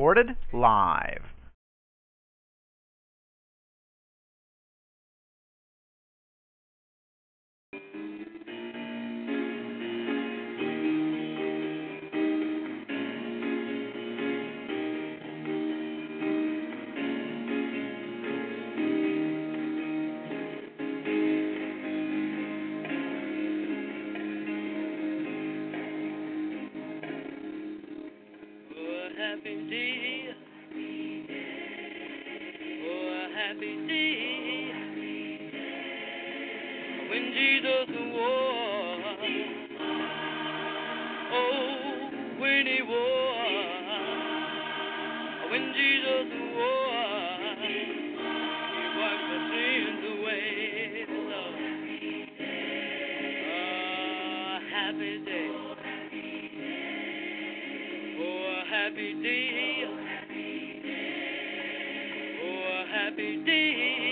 Recorded live. Happy day. Oh, a happy day. When Jesus. Oh, when he. When Jesus. He sins away. A happy day. Happy day. Oh, a happy day.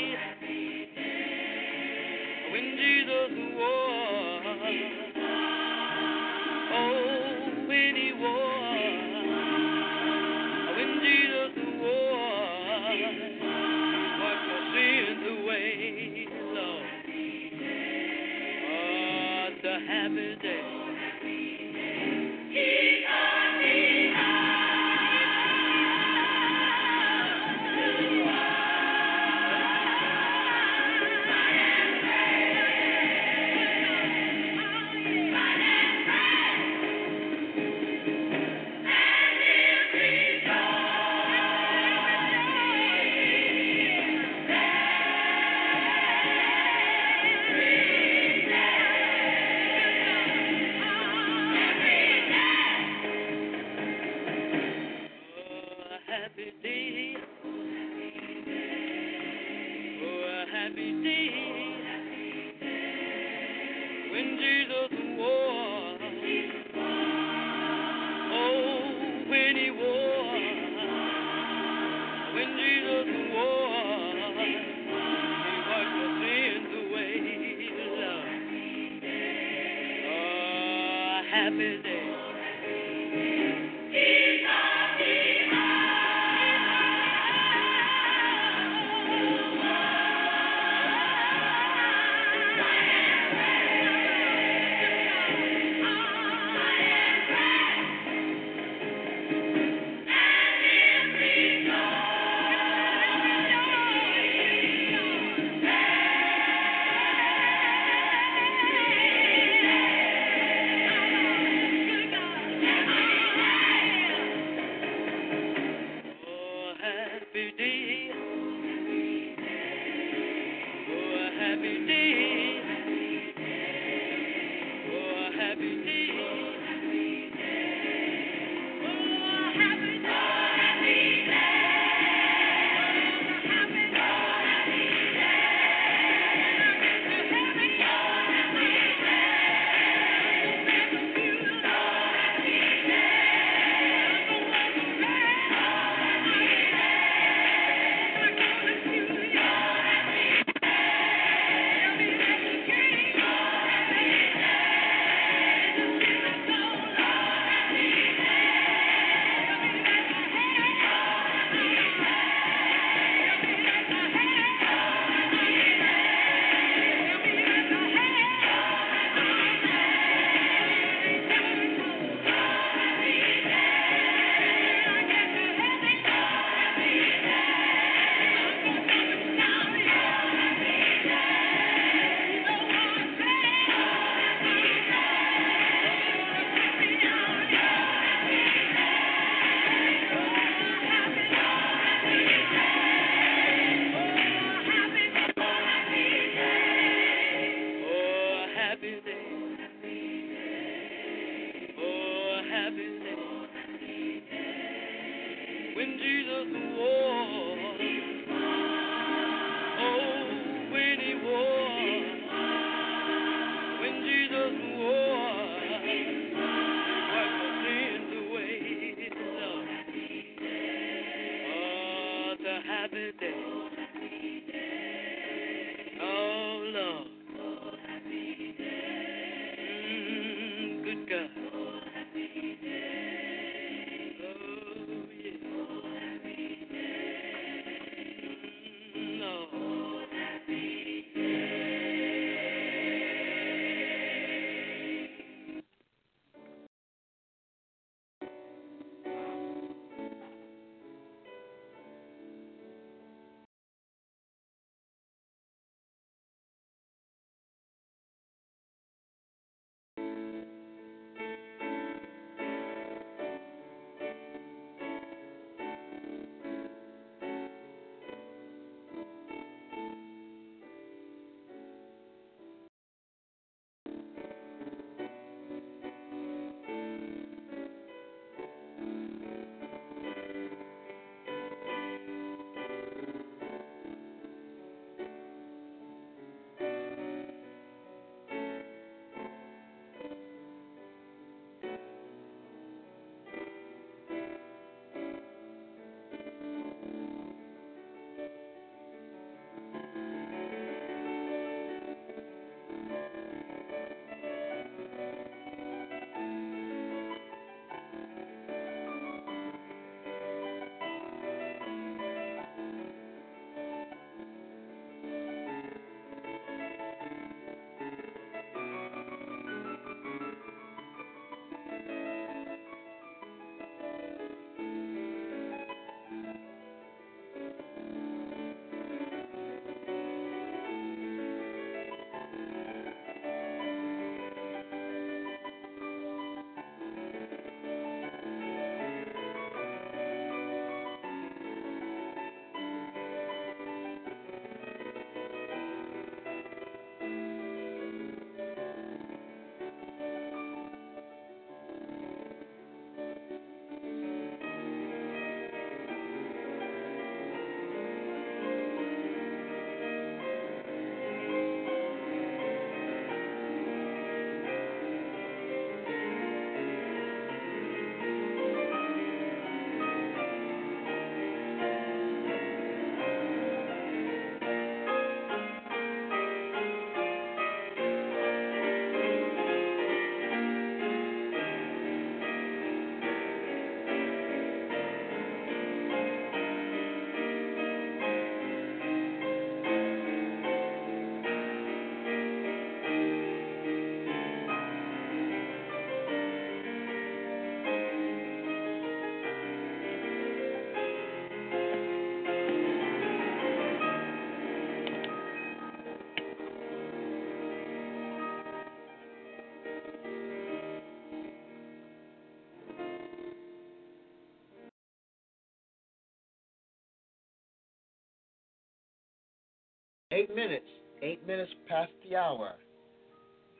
Eight minutes. Eight minutes past the hour.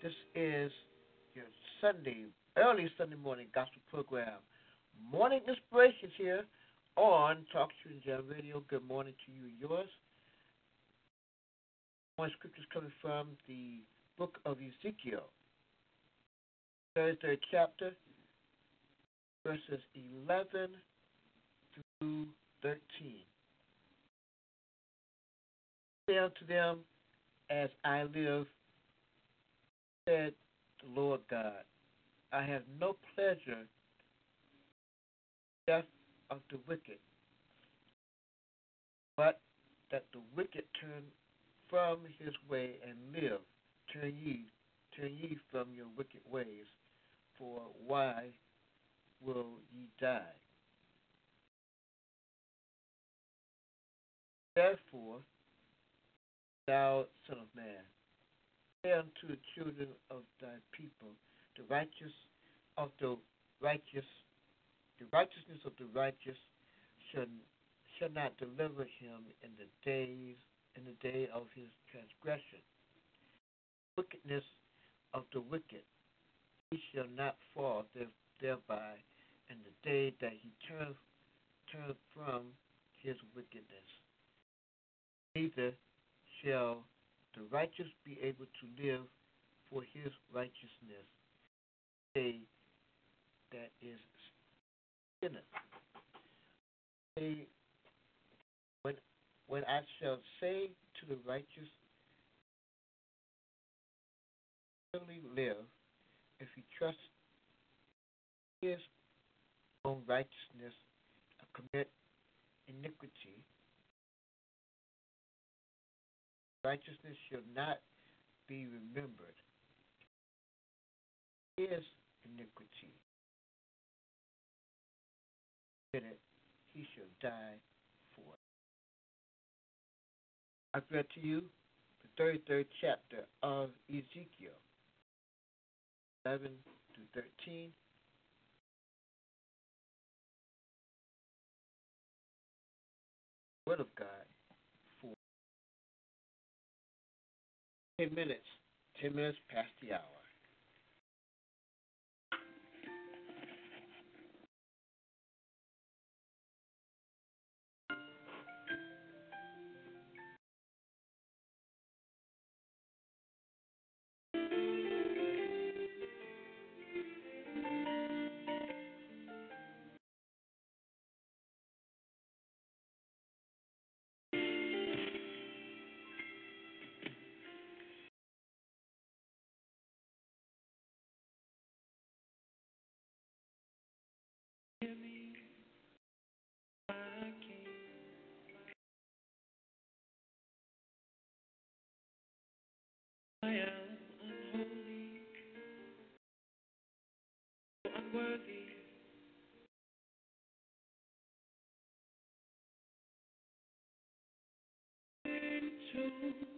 This is your Sunday, early Sunday morning gospel program. Morning Inspirations here on Talk to and Jam Radio. Good morning to you yours. One is coming from the book of Ezekiel, 33rd chapter, verses 11 through 13 say unto them, As I live, said the Lord God, I have no pleasure death of the wicked, but that the wicked turn from his way and live. Turn ye, turn ye from your wicked ways, for why will ye die? Therefore, thou Son of Man, say unto the children of thy people, the righteous of the righteous, the righteousness of the righteous shall, shall not deliver him in the days in the day of his transgression. Wickedness of the wicked he shall not fall there, thereby in the day that he turns turn from his wickedness. Neither shall the righteous be able to live for his righteousness. Say that is sinner. They, when, when I shall say to the righteous, surely live if he trusts his own righteousness commit iniquity Righteousness shall not be remembered. His iniquity. In it, he shall die for it. I've read to you the 33rd chapter of Ezekiel 11 to 13. Word of God 10 minutes, 10 minutes past the hour. again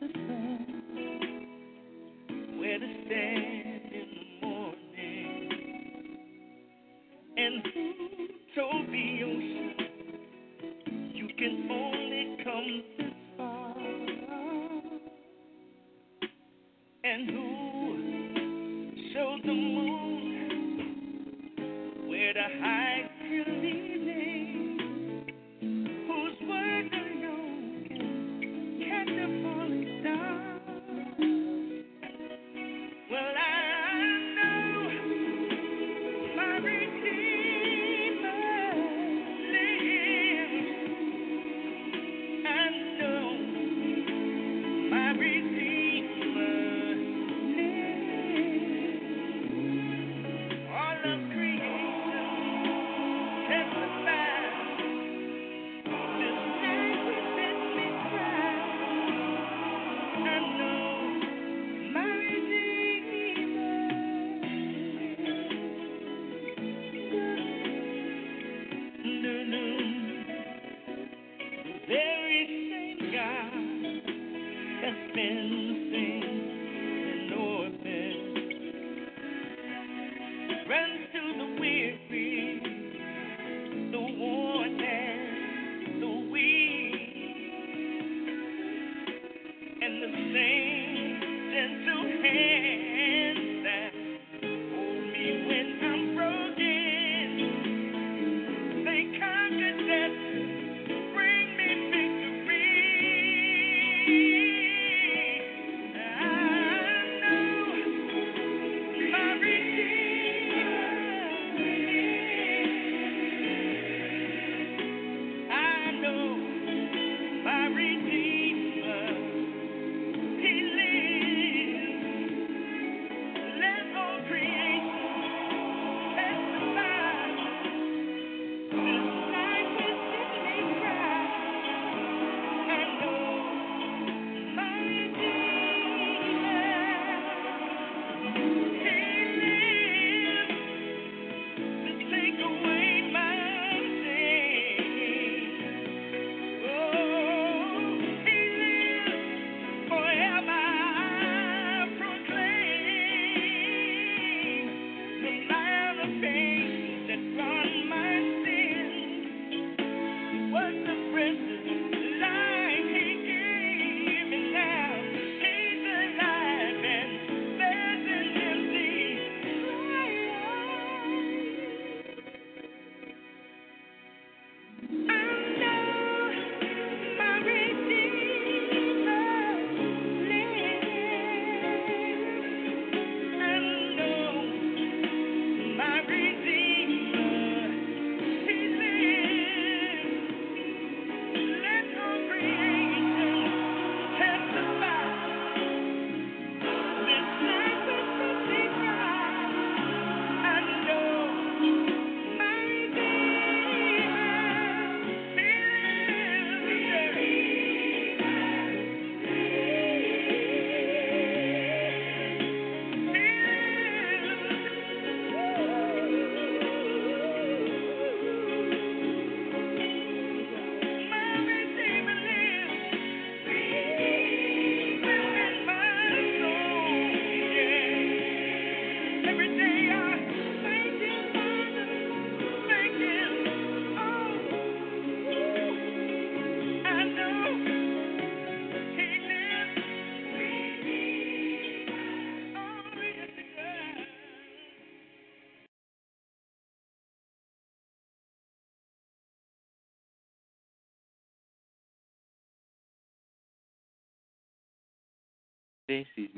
just a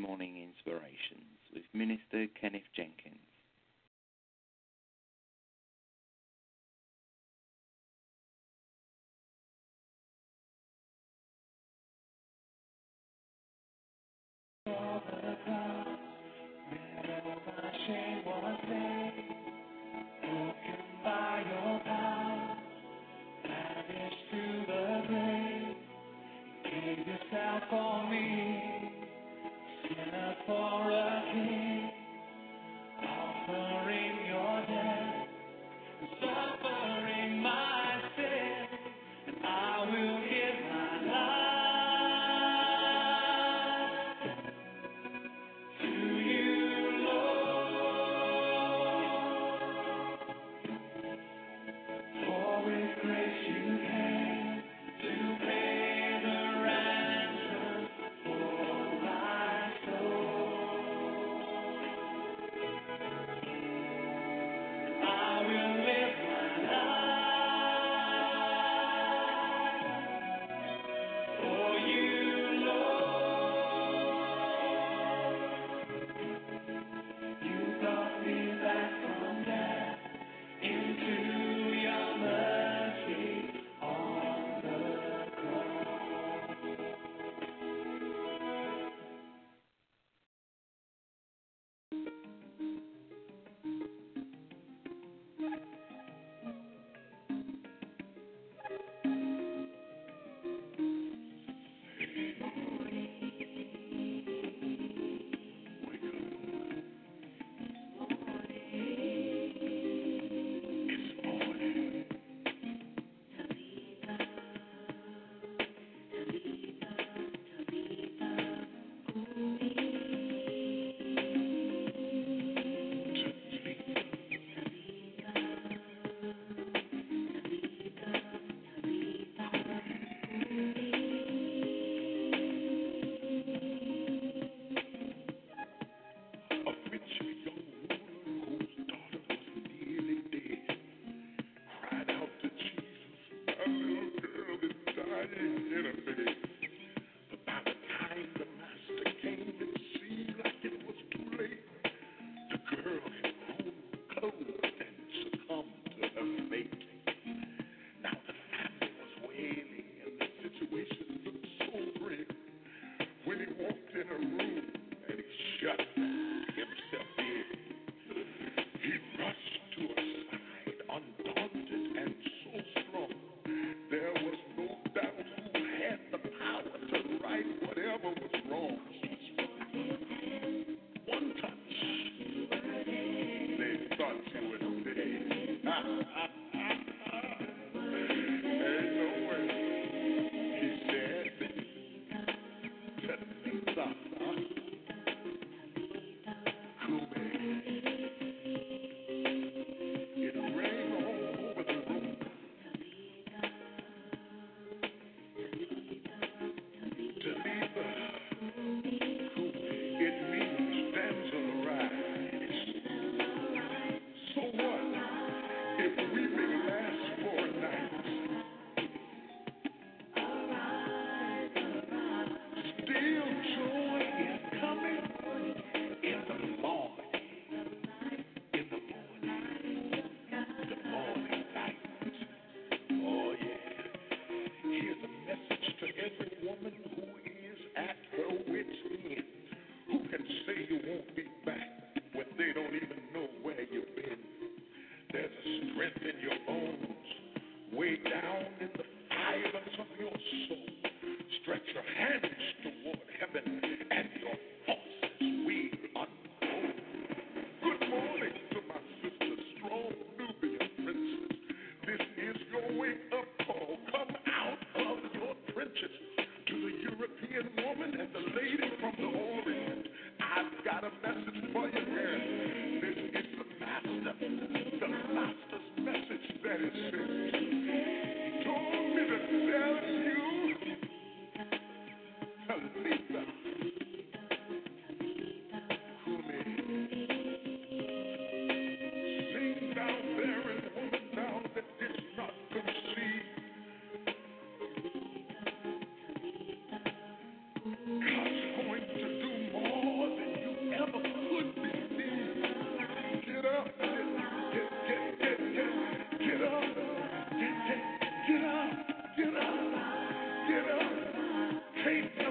Morning Inspirations with Minister Kenneth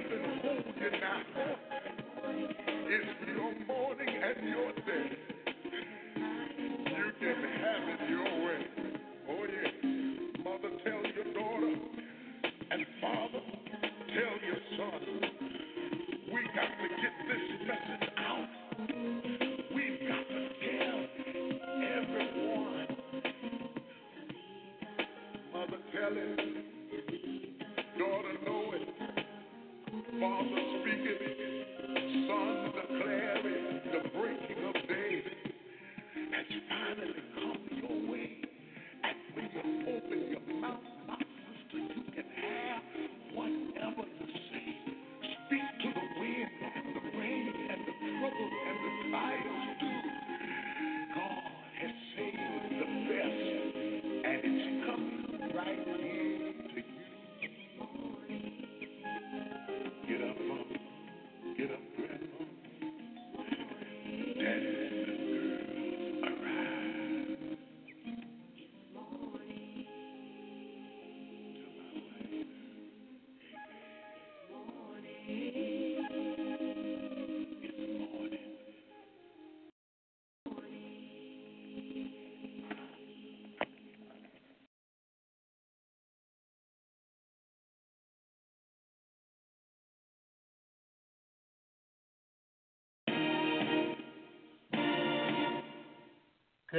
You're not.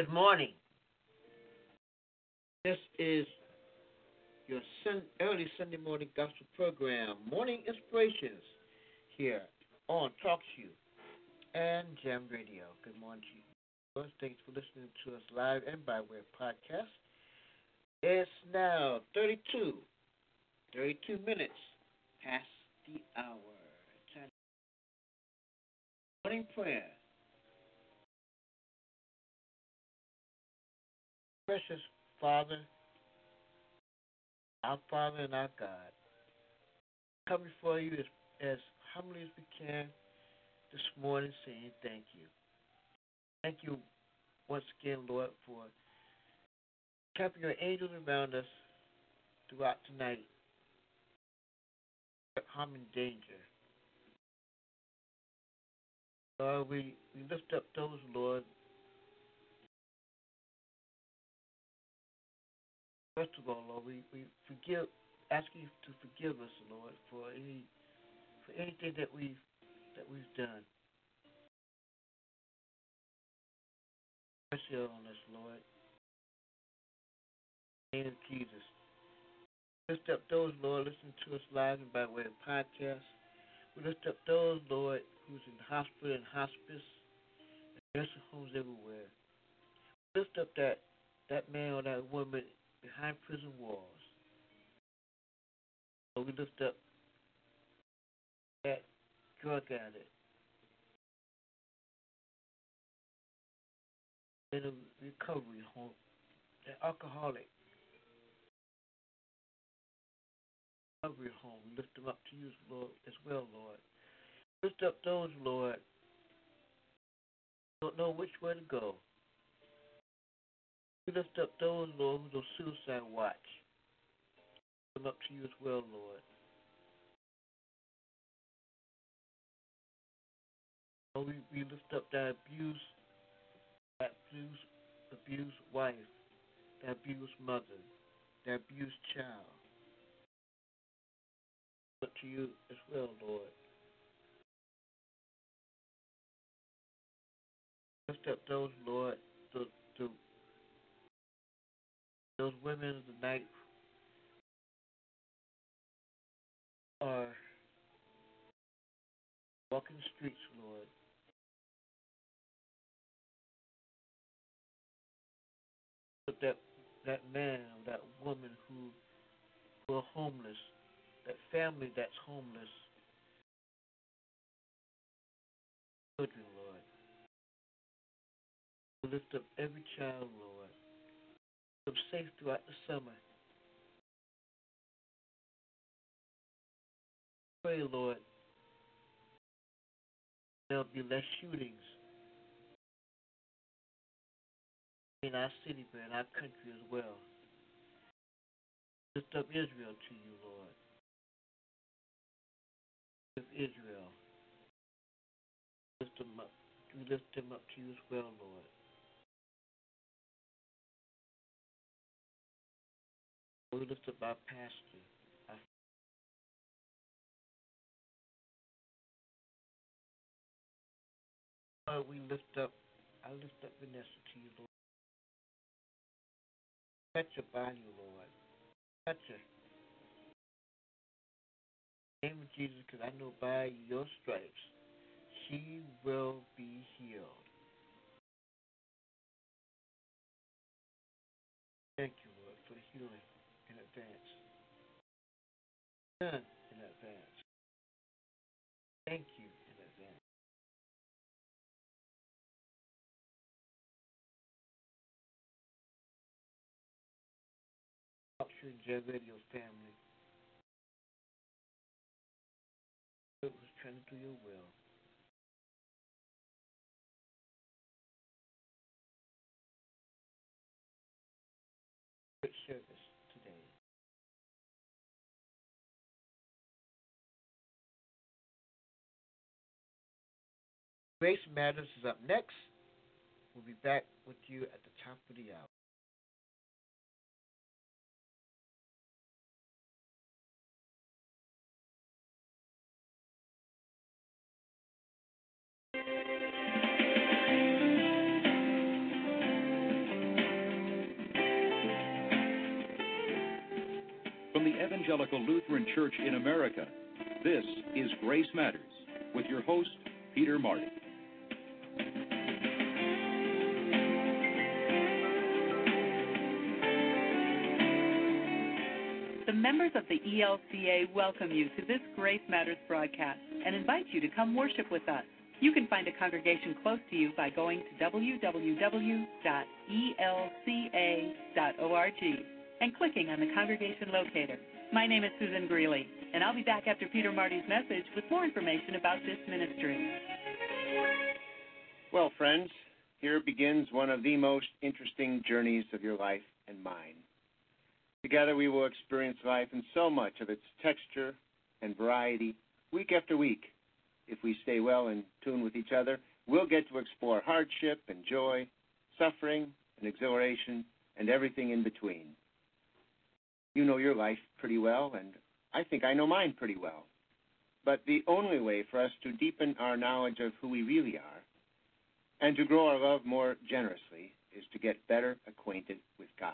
Good morning. This is your early Sunday morning gospel program, Morning Inspirations, here on TalkShoe and Jam Radio. Good morning to you. Thanks for listening to us live and by way of podcast. It's now 32, 32 minutes past the hour. Morning prayer. Precious Father, our Father and our God, come before you as, as humbly as we can this morning saying thank you. Thank you once again, Lord, for keeping your angels around us throughout tonight. Harm and danger. Lord, we, we lift up those, Lord, First of all, Lord, we, we forgive, ask you to forgive us, Lord, for any for anything that we've that we've done. Mercy on us, Lord. Name of Jesus. Lift up those, Lord, listening to us live and by way of podcast. We lift up those, Lord, who's in hospital and hospice, and nursing homes everywhere. Lift up that that man or that woman behind prison walls. So we lift up that drug addict in a recovery home, that alcoholic recovery home. Lift them up to you, Lord, as well, Lord. Lift up those, Lord, don't know which way to go. We lift up those, Lord, who's on suicide watch. Them up to you as well, Lord. Lord, we, we lift up that abused, that abused, abused wife, that abused mother, that abused child. Come up to you as well, Lord. Lift up those, Lord, the, the those women of the night are walking the streets, Lord. But that that man, that woman who are homeless, that family that's homeless, children, Lord. Lift up every child, Lord. Them safe throughout the summer. Pray, Lord, there'll be less shootings in our city, but in our country as well. Lift up Israel to you, Lord. Lift Israel. Lift them up. We lift them up to you as well, Lord. We lift up our pastor. Lord, we lift up, I lift up Vanessa to you, Lord. Touch her body, Lord. Touch her. Name of Jesus, because I know by your stripes she will be healed. Thank you, Lord, for the healing in advance. Done in advance. Thank you in advance. Help you and J Radio family. It was trying to do your will. Good service Grace Matters is up next. We'll be back with you at the top of the hour. From the Evangelical Lutheran Church in America, this is Grace Matters with your host, Peter Marty. The members of the ELCA welcome you to this Grace Matters broadcast and invite you to come worship with us. You can find a congregation close to you by going to www.elca.org and clicking on the congregation locator. My name is Susan Greeley, and I'll be back after Peter Marty's message with more information about this ministry. Well, friends, here begins one of the most interesting journeys of your life and mine. Together we will experience life in so much of its texture and variety week after week. If we stay well in tune with each other, we'll get to explore hardship and joy, suffering and exhilaration, and everything in between. You know your life pretty well, and I think I know mine pretty well. But the only way for us to deepen our knowledge of who we really are and to grow our love more generously is to get better acquainted with God.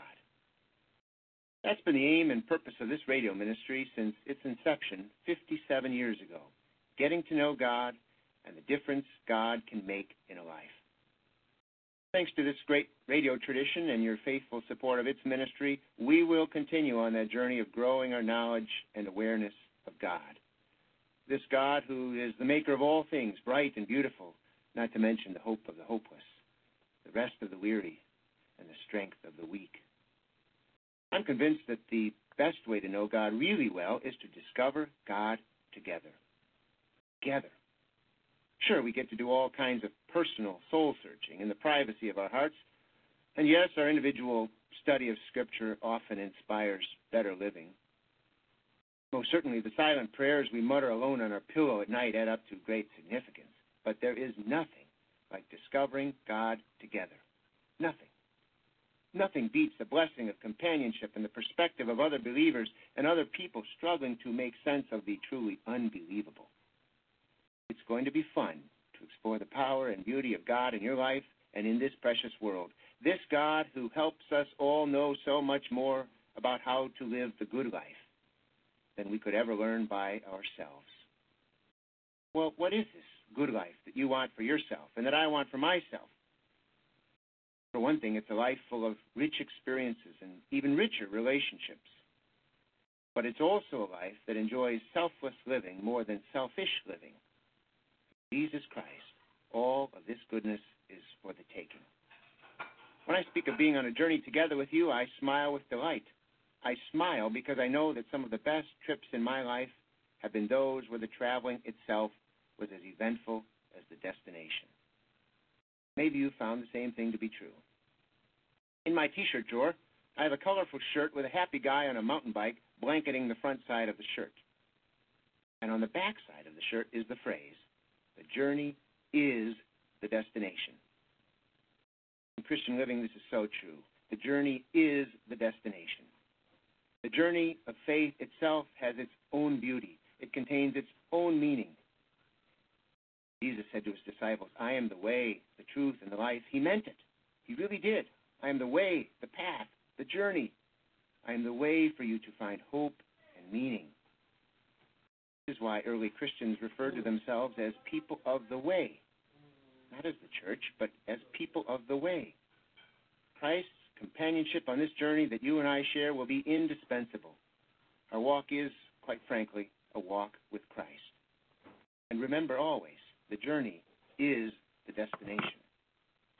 That's been the aim and purpose of this radio ministry since its inception 57 years ago getting to know God and the difference God can make in a life. Thanks to this great radio tradition and your faithful support of its ministry, we will continue on that journey of growing our knowledge and awareness of God. This God who is the maker of all things bright and beautiful, not to mention the hope of the hopeless, the rest of the weary, and the strength of the weak. I'm convinced that the best way to know God really well is to discover God together. Together. Sure, we get to do all kinds of personal soul searching in the privacy of our hearts. And yes, our individual study of Scripture often inspires better living. Most certainly, the silent prayers we mutter alone on our pillow at night add up to great significance. But there is nothing like discovering God together. Nothing. Nothing beats the blessing of companionship and the perspective of other believers and other people struggling to make sense of the truly unbelievable. It's going to be fun to explore the power and beauty of God in your life and in this precious world. This God who helps us all know so much more about how to live the good life than we could ever learn by ourselves. Well, what is this good life that you want for yourself and that I want for myself? For one thing, it's a life full of rich experiences and even richer relationships. But it's also a life that enjoys selfless living more than selfish living. Jesus Christ, all of this goodness is for the taking. When I speak of being on a journey together with you, I smile with delight. I smile because I know that some of the best trips in my life have been those where the traveling itself was as eventful as the destination. Maybe you found the same thing to be true. In my t shirt drawer, I have a colorful shirt with a happy guy on a mountain bike blanketing the front side of the shirt. And on the back side of the shirt is the phrase, The journey is the destination. In Christian living, this is so true. The journey is the destination. The journey of faith itself has its own beauty, it contains its own meaning. Jesus said to his disciples, I am the way, the truth, and the life. He meant it. He really did. I am the way, the path, the journey. I am the way for you to find hope and meaning. This is why early Christians referred to themselves as people of the way. Not as the church, but as people of the way. Christ's companionship on this journey that you and I share will be indispensable. Our walk is, quite frankly, a walk with Christ. And remember always, the journey is the destination.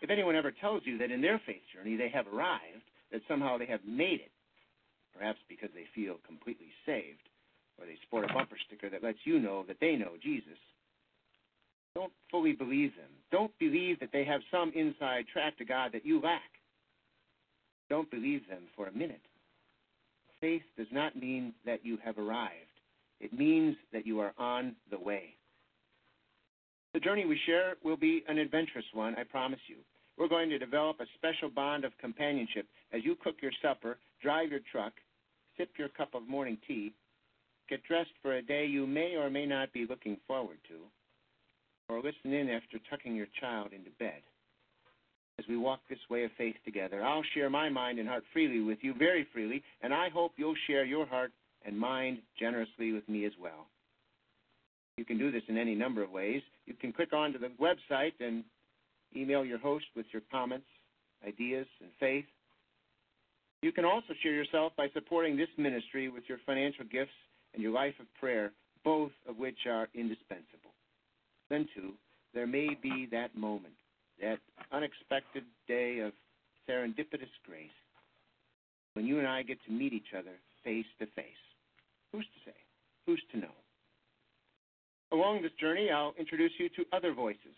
If anyone ever tells you that in their faith journey they have arrived, that somehow they have made it, perhaps because they feel completely saved, or they sport a bumper sticker that lets you know that they know Jesus, don't fully believe them. Don't believe that they have some inside track to God that you lack. Don't believe them for a minute. Faith does not mean that you have arrived. It means that you are on the way. The journey we share will be an adventurous one, I promise you. We're going to develop a special bond of companionship as you cook your supper, drive your truck, sip your cup of morning tea, get dressed for a day you may or may not be looking forward to, or listen in after tucking your child into bed. As we walk this way of faith together, I'll share my mind and heart freely with you, very freely, and I hope you'll share your heart and mind generously with me as well. You can do this in any number of ways. You can click onto the website and email your host with your comments, ideas, and faith. You can also share yourself by supporting this ministry with your financial gifts and your life of prayer, both of which are indispensable. Then, too, there may be that moment, that unexpected day of serendipitous grace, when you and I get to meet each other face to face. Who's to say? Who's to know? Along this journey, I'll introduce you to other voices.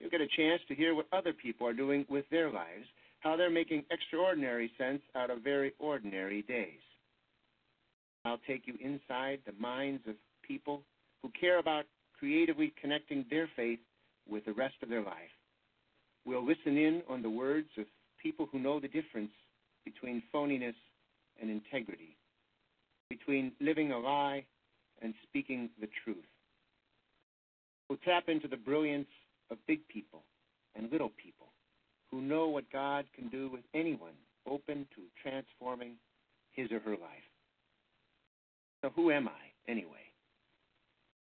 You'll get a chance to hear what other people are doing with their lives, how they're making extraordinary sense out of very ordinary days. I'll take you inside the minds of people who care about creatively connecting their faith with the rest of their life. We'll listen in on the words of people who know the difference between phoniness and integrity, between living a lie and speaking the truth. We'll tap into the brilliance of big people and little people who know what God can do with anyone open to transforming his or her life. So, who am I, anyway?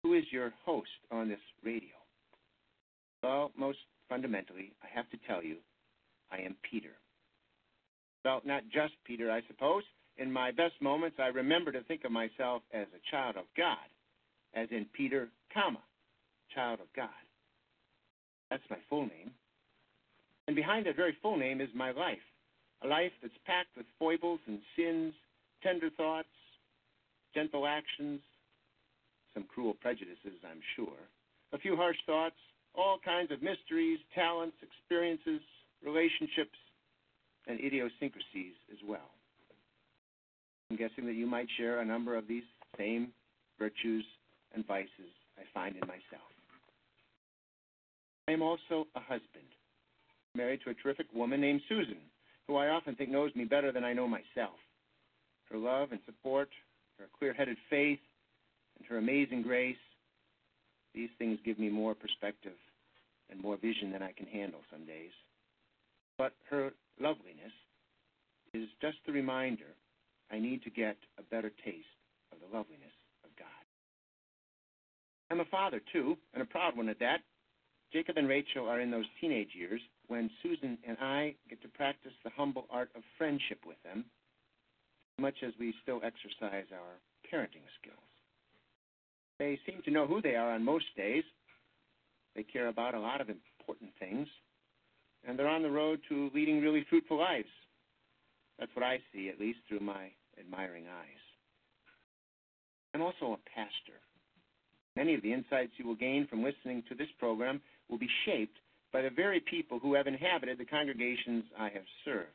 Who is your host on this radio? Well, most fundamentally, I have to tell you, I am Peter. Well, not just Peter, I suppose. In my best moments, I remember to think of myself as a child of God, as in Peter, comma, child of God. That's my full name. And behind that very full name is my life, a life that's packed with foibles and sins, tender thoughts, gentle actions, some cruel prejudices, I'm sure, a few harsh thoughts, all kinds of mysteries, talents, experiences, relationships, and idiosyncrasies as well. I'm guessing that you might share a number of these same virtues and vices I find in myself. I am also a husband, married to a terrific woman named Susan, who I often think knows me better than I know myself. Her love and support, her clear headed faith, and her amazing grace, these things give me more perspective and more vision than I can handle some days. But her loveliness is just the reminder I need to get a better taste of the loveliness of God. I'm a father, too, and a proud one at that. Jacob and Rachel are in those teenage years when Susan and I get to practice the humble art of friendship with them, much as we still exercise our parenting skills. They seem to know who they are on most days. They care about a lot of important things, and they're on the road to leading really fruitful lives. That's what I see, at least through my admiring eyes. I'm also a pastor. Many of the insights you will gain from listening to this program will be shaped by the very people who have inhabited the congregations I have served.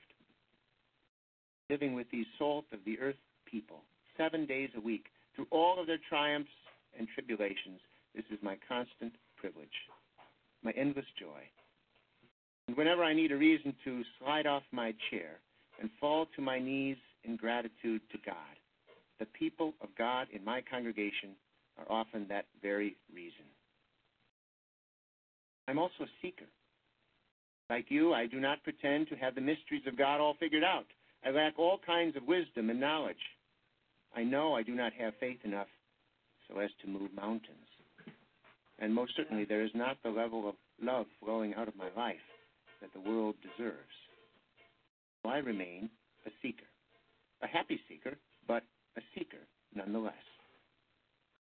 Living with these salt of the earth people, seven days a week, through all of their triumphs and tribulations, this is my constant privilege, my endless joy. And whenever I need a reason to slide off my chair and fall to my knees in gratitude to God, the people of God in my congregation are often that very reason. I'm also a seeker. Like you, I do not pretend to have the mysteries of God all figured out. I lack all kinds of wisdom and knowledge. I know I do not have faith enough so as to move mountains. And most certainly, there is not the level of love flowing out of my life that the world deserves. So I remain a seeker, a happy seeker, but a seeker nonetheless.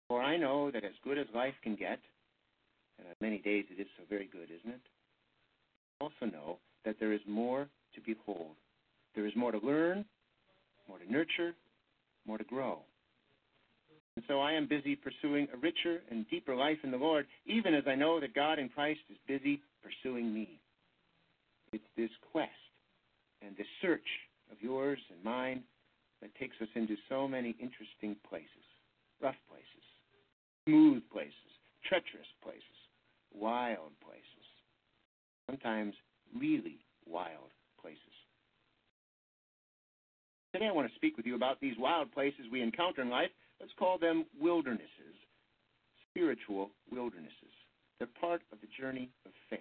For I know that as good as life can get, on many days it is so very good, isn't it? Also know that there is more to behold. There is more to learn, more to nurture, more to grow. And so I am busy pursuing a richer and deeper life in the Lord, even as I know that God in Christ is busy pursuing me. It's this quest and this search of yours and mine that takes us into so many interesting places rough places, smooth places, treacherous places, wild places, sometimes really wild places. Today I want to speak with you about these wild places we encounter in life. Let's call them wildernesses, spiritual wildernesses. They're part of the journey of faith.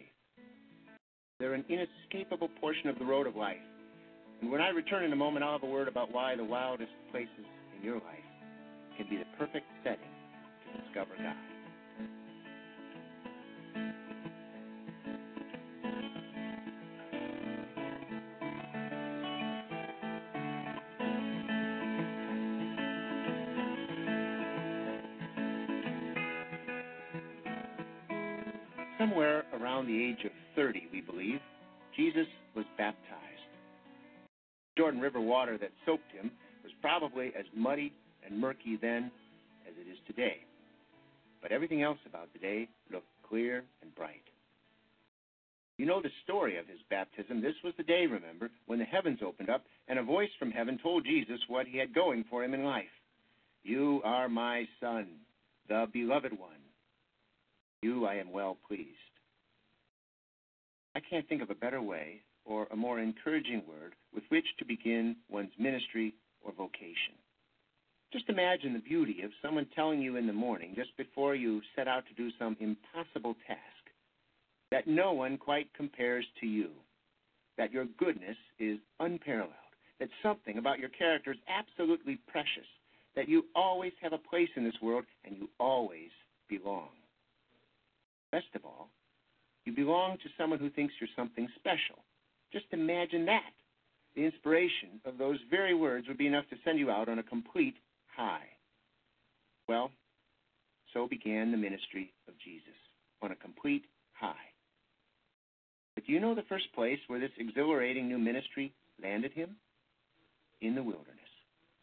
They're an inescapable portion of the road of life. And when I return in a moment, I'll have a word about why the wildest places in your life can be the perfect setting to discover God. Around the age of 30, we believe, Jesus was baptized. Jordan River water that soaked him was probably as muddy and murky then as it is today. But everything else about the day looked clear and bright. You know the story of his baptism. This was the day, remember, when the heavens opened up and a voice from heaven told Jesus what he had going for him in life. You are my son, the beloved one. You I am well pleased. I can't think of a better way or a more encouraging word with which to begin one's ministry or vocation. Just imagine the beauty of someone telling you in the morning, just before you set out to do some impossible task, that no one quite compares to you, that your goodness is unparalleled, that something about your character is absolutely precious, that you always have a place in this world and you always belong. Best of all, you belong to someone who thinks you're something special. Just imagine that. The inspiration of those very words would be enough to send you out on a complete high. Well, so began the ministry of Jesus, on a complete high. But do you know the first place where this exhilarating new ministry landed him? In the wilderness.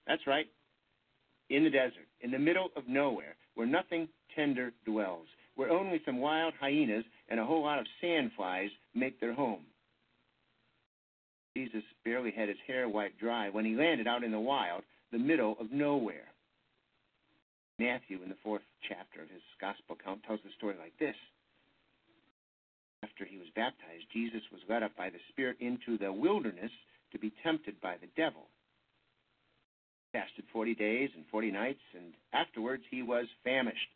That's right. In the desert, in the middle of nowhere, where nothing tender dwells, where only some wild hyenas and a whole lot of sandflies make their home. Jesus barely had his hair wiped dry when he landed out in the wild, the middle of nowhere. Matthew, in the fourth chapter of his gospel account, tells the story like this. After he was baptized, Jesus was led up by the Spirit into the wilderness to be tempted by the devil. He fasted forty days and forty nights, and afterwards he was famished.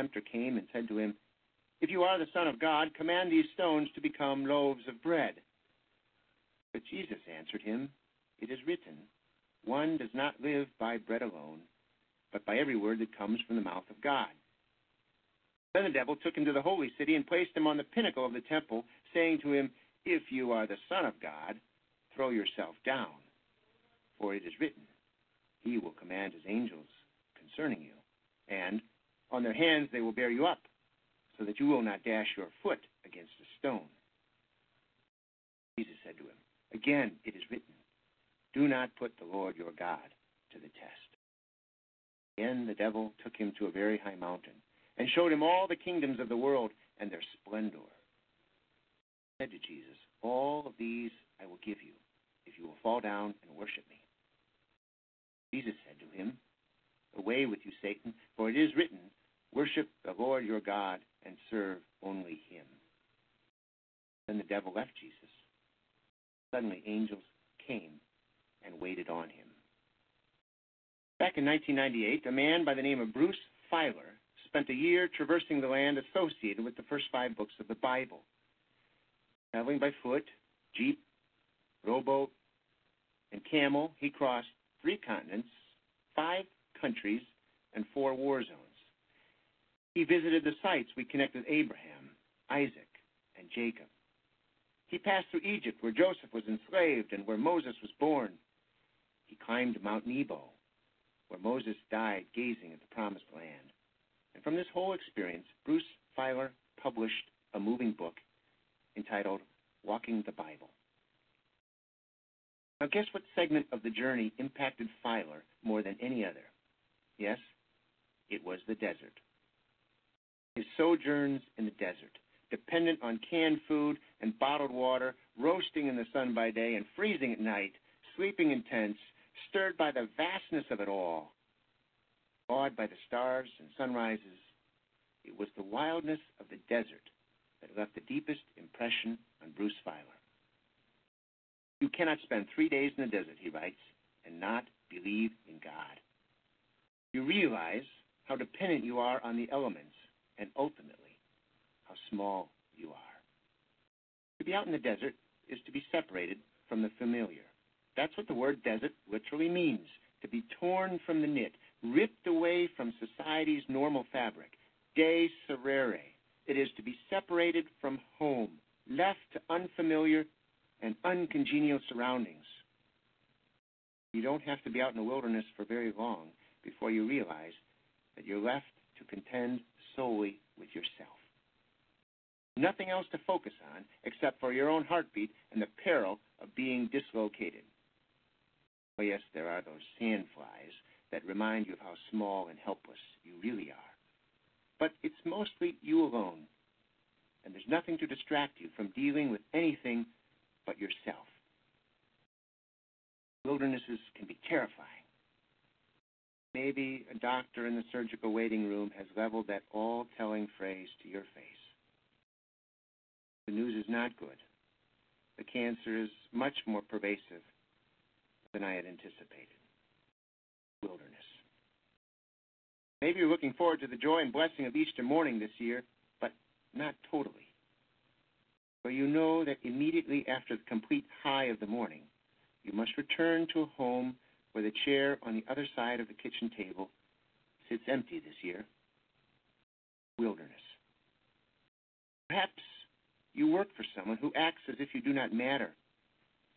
Tempter came and said to him, If you are the Son of God, command these stones to become loaves of bread. But Jesus answered him, It is written, One does not live by bread alone, but by every word that comes from the mouth of God. Then the devil took him to the holy city and placed him on the pinnacle of the temple, saying to him, If you are the Son of God, throw yourself down. For it is written, He will command His angels concerning you, and on their hands they will bear you up, so that you will not dash your foot against a stone. Jesus said to him, Again, it is written, Do not put the Lord your God to the test. Again, the devil took him to a very high mountain and showed him all the kingdoms of the world and their splendor. He said to Jesus, All of these I will give you if you will fall down and worship me. Jesus said to him, Away with you, Satan, for it is written, Worship the Lord your God and serve only him. Then the devil left Jesus. Suddenly, angels came and waited on him. Back in 1998, a man by the name of Bruce Feiler spent a year traversing the land associated with the first five books of the Bible. Traveling by foot, jeep, rowboat, and camel, he crossed three continents, five countries, and four war zones. He visited the sites we connect with Abraham, Isaac, and Jacob. He passed through Egypt, where Joseph was enslaved and where Moses was born. He climbed Mount Nebo, where Moses died gazing at the promised land. And from this whole experience, Bruce Feiler published a moving book entitled Walking the Bible. Now, guess what segment of the journey impacted Feiler more than any other? Yes, it was the desert. His sojourns in the desert, dependent on canned food and bottled water, roasting in the sun by day and freezing at night, sleeping in tents, stirred by the vastness of it all, awed by the stars and sunrises, it was the wildness of the desert that left the deepest impression on Bruce Feiler. You cannot spend three days in the desert, he writes, and not believe in God. You realize how dependent you are on the elements and ultimately how small you are. To be out in the desert is to be separated from the familiar. That's what the word desert literally means to be torn from the knit, ripped away from society's normal fabric. De serere. It is to be separated from home, left to unfamiliar and uncongenial surroundings. You don't have to be out in the wilderness for very long before you realize that you're left to contend solely with yourself. Nothing else to focus on except for your own heartbeat and the peril of being dislocated. Oh, yes, there are those sandflies that remind you of how small and helpless you really are. But it's mostly you alone, and there's nothing to distract you from dealing with anything but yourself. Wildernesses can be terrifying. Maybe a doctor in the surgical waiting room has leveled that all telling phrase to your face. The news is not good. The cancer is much more pervasive than I had anticipated. Wilderness. Maybe you're looking forward to the joy and blessing of Easter morning this year, but not totally. For you know that immediately after the complete high of the morning, you must return to a home where the chair on the other side of the kitchen table sits empty this year. Wilderness. Perhaps you work for someone who acts as if you do not matter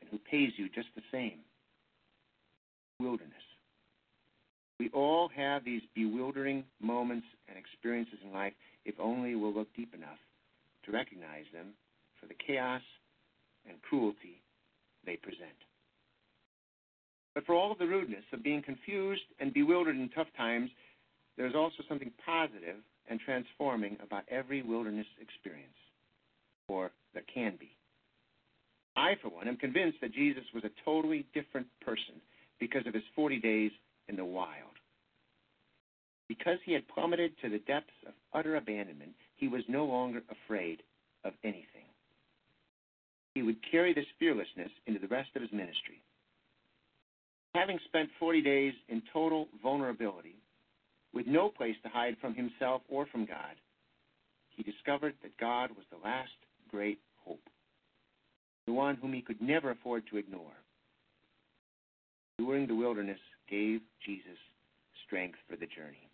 and who pays you just the same. Wilderness. We all have these bewildering moments and experiences in life if only we'll look deep enough to recognize them for the chaos and cruelty they present. But for all of the rudeness of being confused and bewildered in tough times, there's also something positive and transforming about every wilderness experience. Or there can be. I, for one, am convinced that Jesus was a totally different person because of his 40 days in the wild. Because he had plummeted to the depths of utter abandonment, he was no longer afraid of anything. He would carry this fearlessness into the rest of his ministry. Having spent 40 days in total vulnerability, with no place to hide from himself or from God, he discovered that God was the last great hope, the one whom he could never afford to ignore. During the wilderness gave Jesus strength for the journey.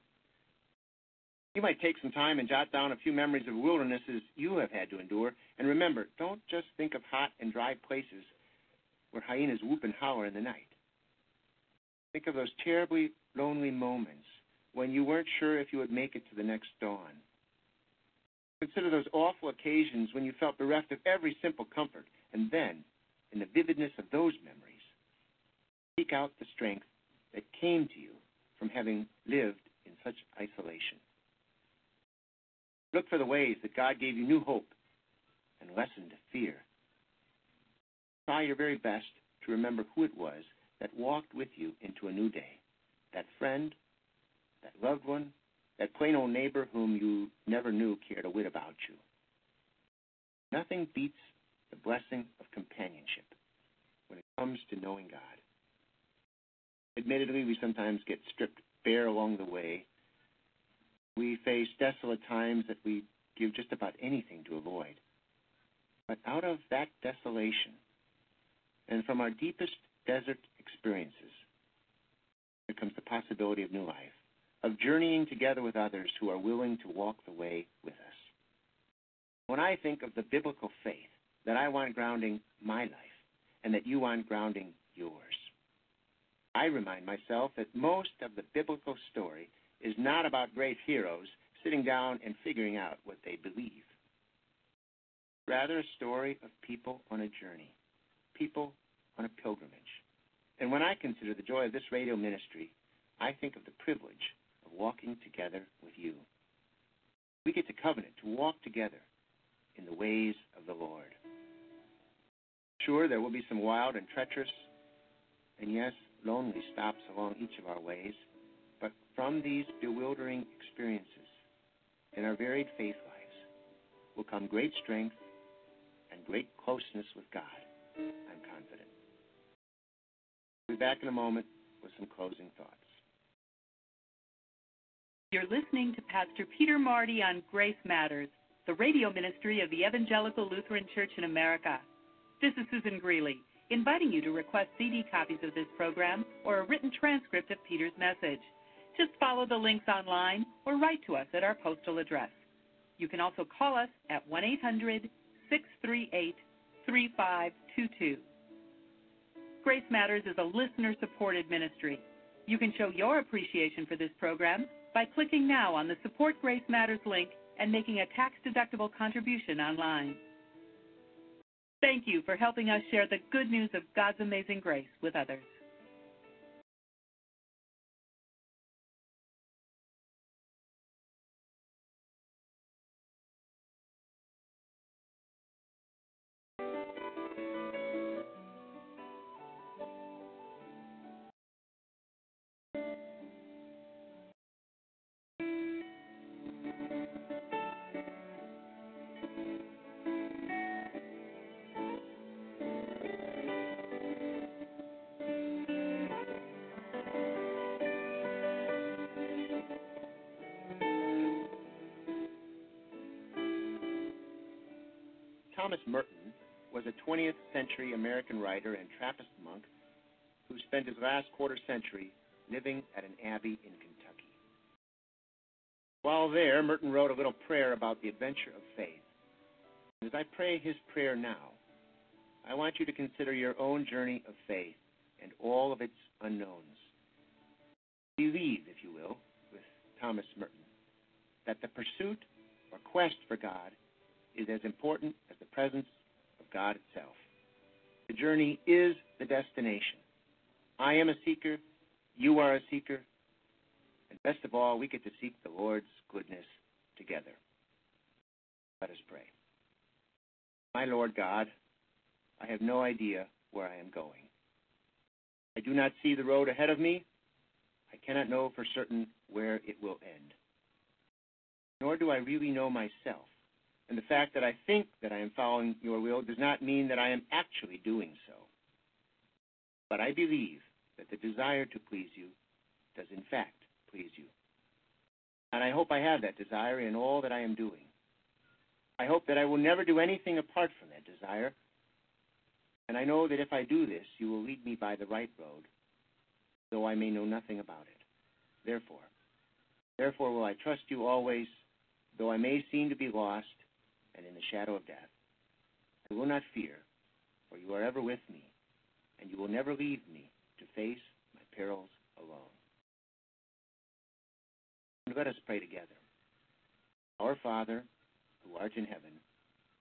You might take some time and jot down a few memories of wildernesses you have had to endure. And remember, don't just think of hot and dry places where hyenas whoop and holler in the night. Think of those terribly lonely moments when you weren't sure if you would make it to the next dawn. Consider those awful occasions when you felt bereft of every simple comfort. And then, in the vividness of those memories, seek out the strength that came to you from having lived in such isolation. Look for the ways that God gave you new hope and lessened fear. Try your very best to remember who it was that walked with you into a new day. That friend, that loved one, that plain old neighbor whom you never knew cared a whit about you. Nothing beats the blessing of companionship when it comes to knowing God. Admittedly, we sometimes get stripped bare along the way. We face desolate times that we give just about anything to avoid. But out of that desolation, and from our deepest desert experiences, there comes the possibility of new life, of journeying together with others who are willing to walk the way with us. When I think of the biblical faith that I want grounding my life and that you want grounding yours, I remind myself that most of the biblical story is not about great heroes sitting down and figuring out what they believe. Rather, a story of people on a journey, people on a pilgrimage. And when I consider the joy of this radio ministry, I think of the privilege of walking together with you. We get to covenant to walk together in the ways of the Lord. Sure, there will be some wild and treacherous, and yes, lonely stops along each of our ways, but from these bewildering experiences in our varied faith lives will come great strength and great closeness with God. We'll be back in a moment with some closing thoughts. You're listening to Pastor Peter Marty on Grace Matters, the radio ministry of the Evangelical Lutheran Church in America. This is Susan Greeley, inviting you to request CD copies of this program or a written transcript of Peter's message. Just follow the links online or write to us at our postal address. You can also call us at 1 800 638 3522. Grace Matters is a listener supported ministry. You can show your appreciation for this program by clicking now on the Support Grace Matters link and making a tax deductible contribution online. Thank you for helping us share the good news of God's amazing grace with others. 20th century American writer and Trappist monk who spent his last quarter century living at an abbey in Kentucky. While there, Merton wrote a little prayer about the adventure of faith. As I pray his prayer now, I want you to consider your own journey of faith and all of its unknowns. Believe, if you will, with Thomas Merton, that the pursuit or quest for God is as important as the presence God itself. The journey is the destination. I am a seeker, you are a seeker, and best of all, we get to seek the Lord's goodness together. Let us pray. My Lord God, I have no idea where I am going. I do not see the road ahead of me. I cannot know for certain where it will end. Nor do I really know myself. And the fact that I think that I am following your will does not mean that I am actually doing so. But I believe that the desire to please you does in fact please you. And I hope I have that desire in all that I am doing. I hope that I will never do anything apart from that desire. And I know that if I do this, you will lead me by the right road, though I may know nothing about it. Therefore, therefore will I trust you always, though I may seem to be lost and in the shadow of death. I will not fear, for you are ever with me, and you will never leave me to face my perils alone. And let us pray together. Our Father, who art in heaven,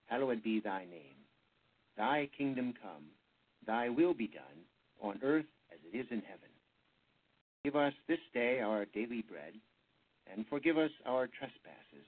hallowed be thy name. Thy kingdom come, thy will be done, on earth as it is in heaven. Give us this day our daily bread, and forgive us our trespasses.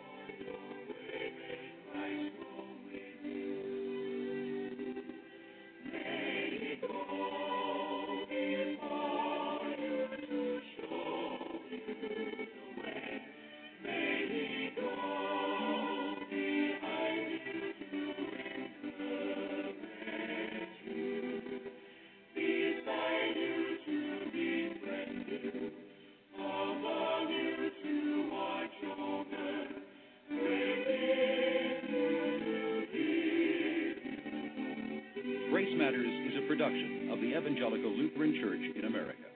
Production of the Evangelical Lutheran Church in America.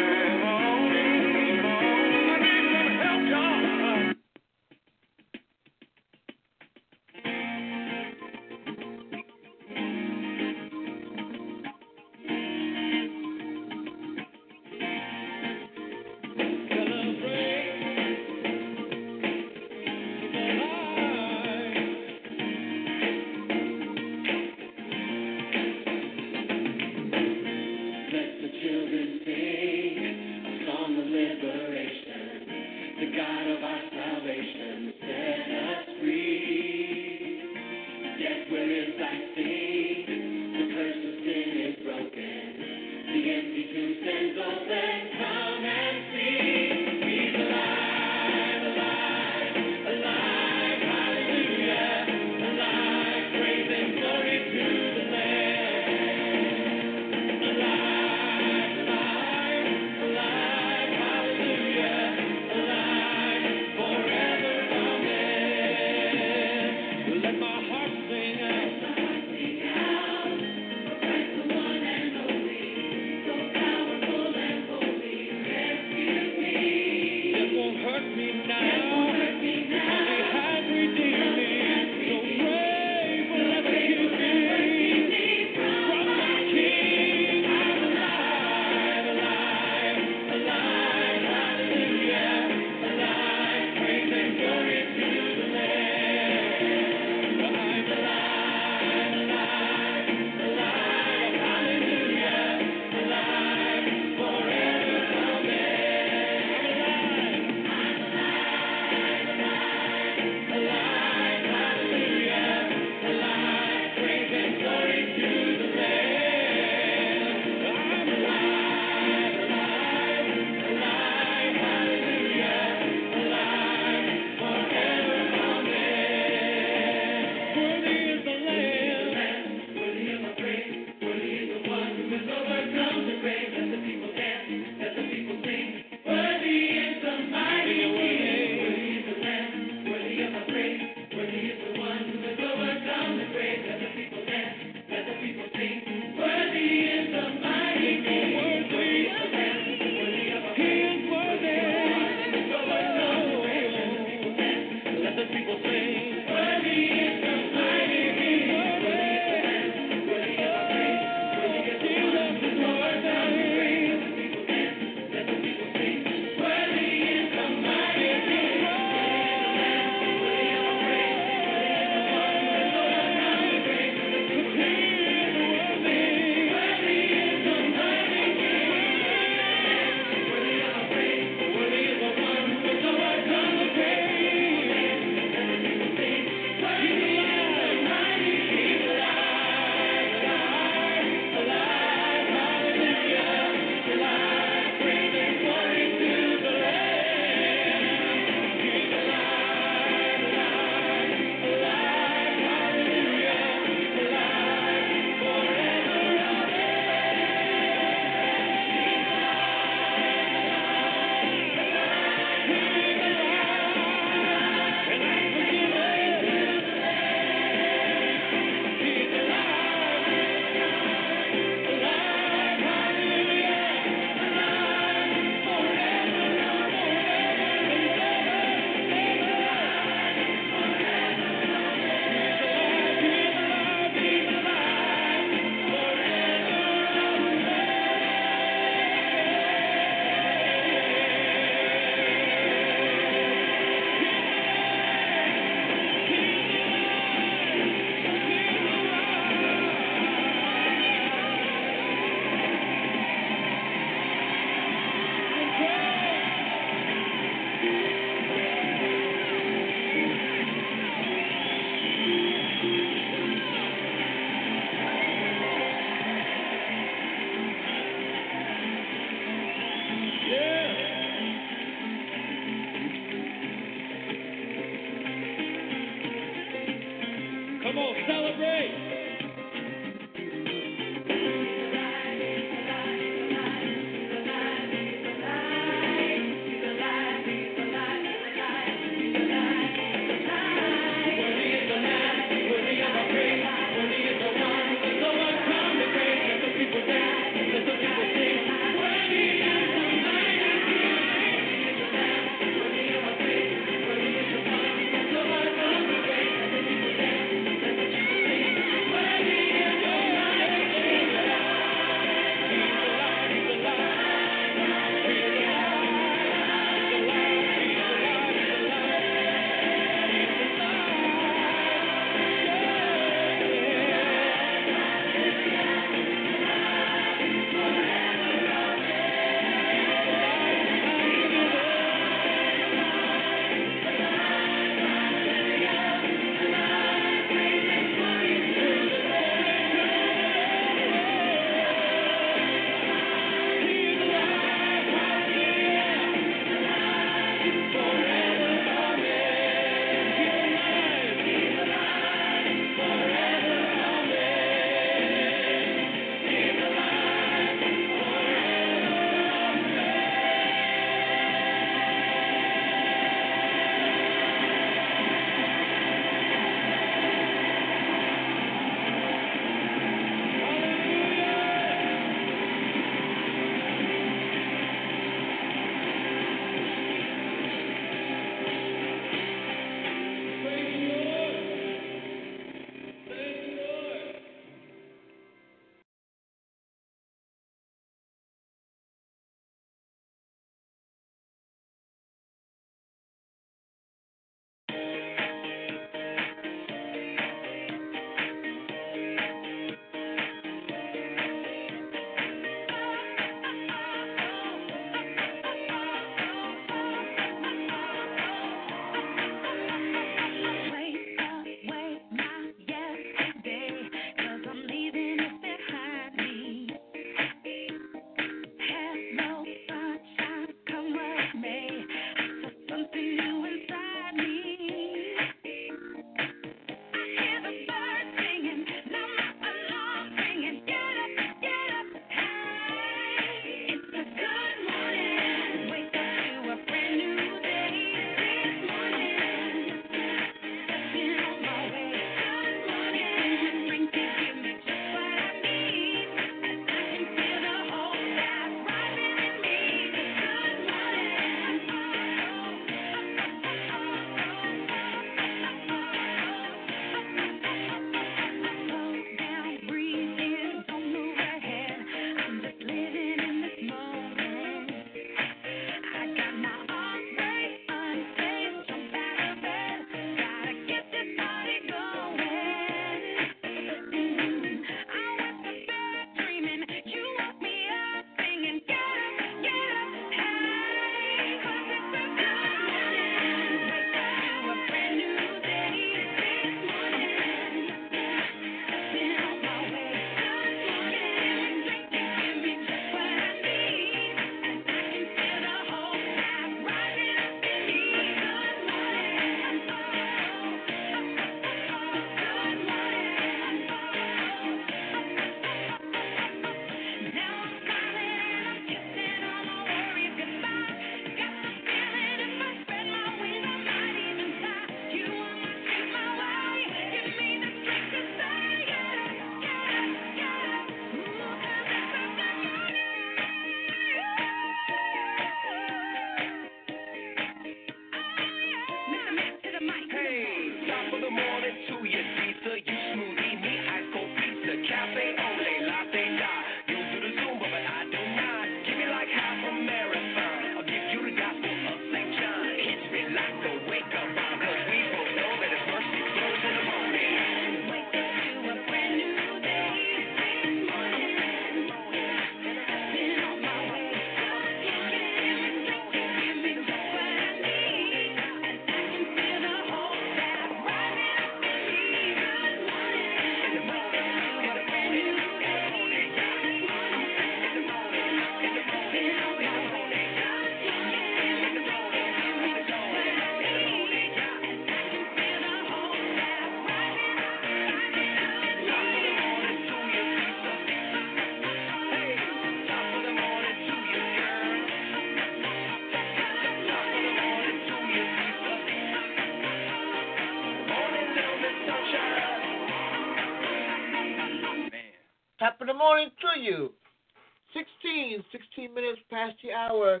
15 minutes past the hour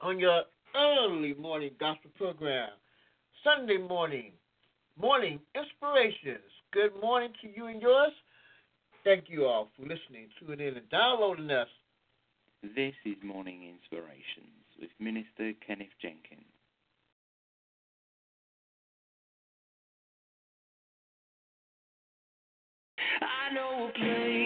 on your early morning gospel program. Sunday morning, morning inspirations. Good morning to you and yours. Thank you all for listening, tuning in, and downloading us. This is Morning Inspirations with Minister Kenneth Jenkins. I know a place.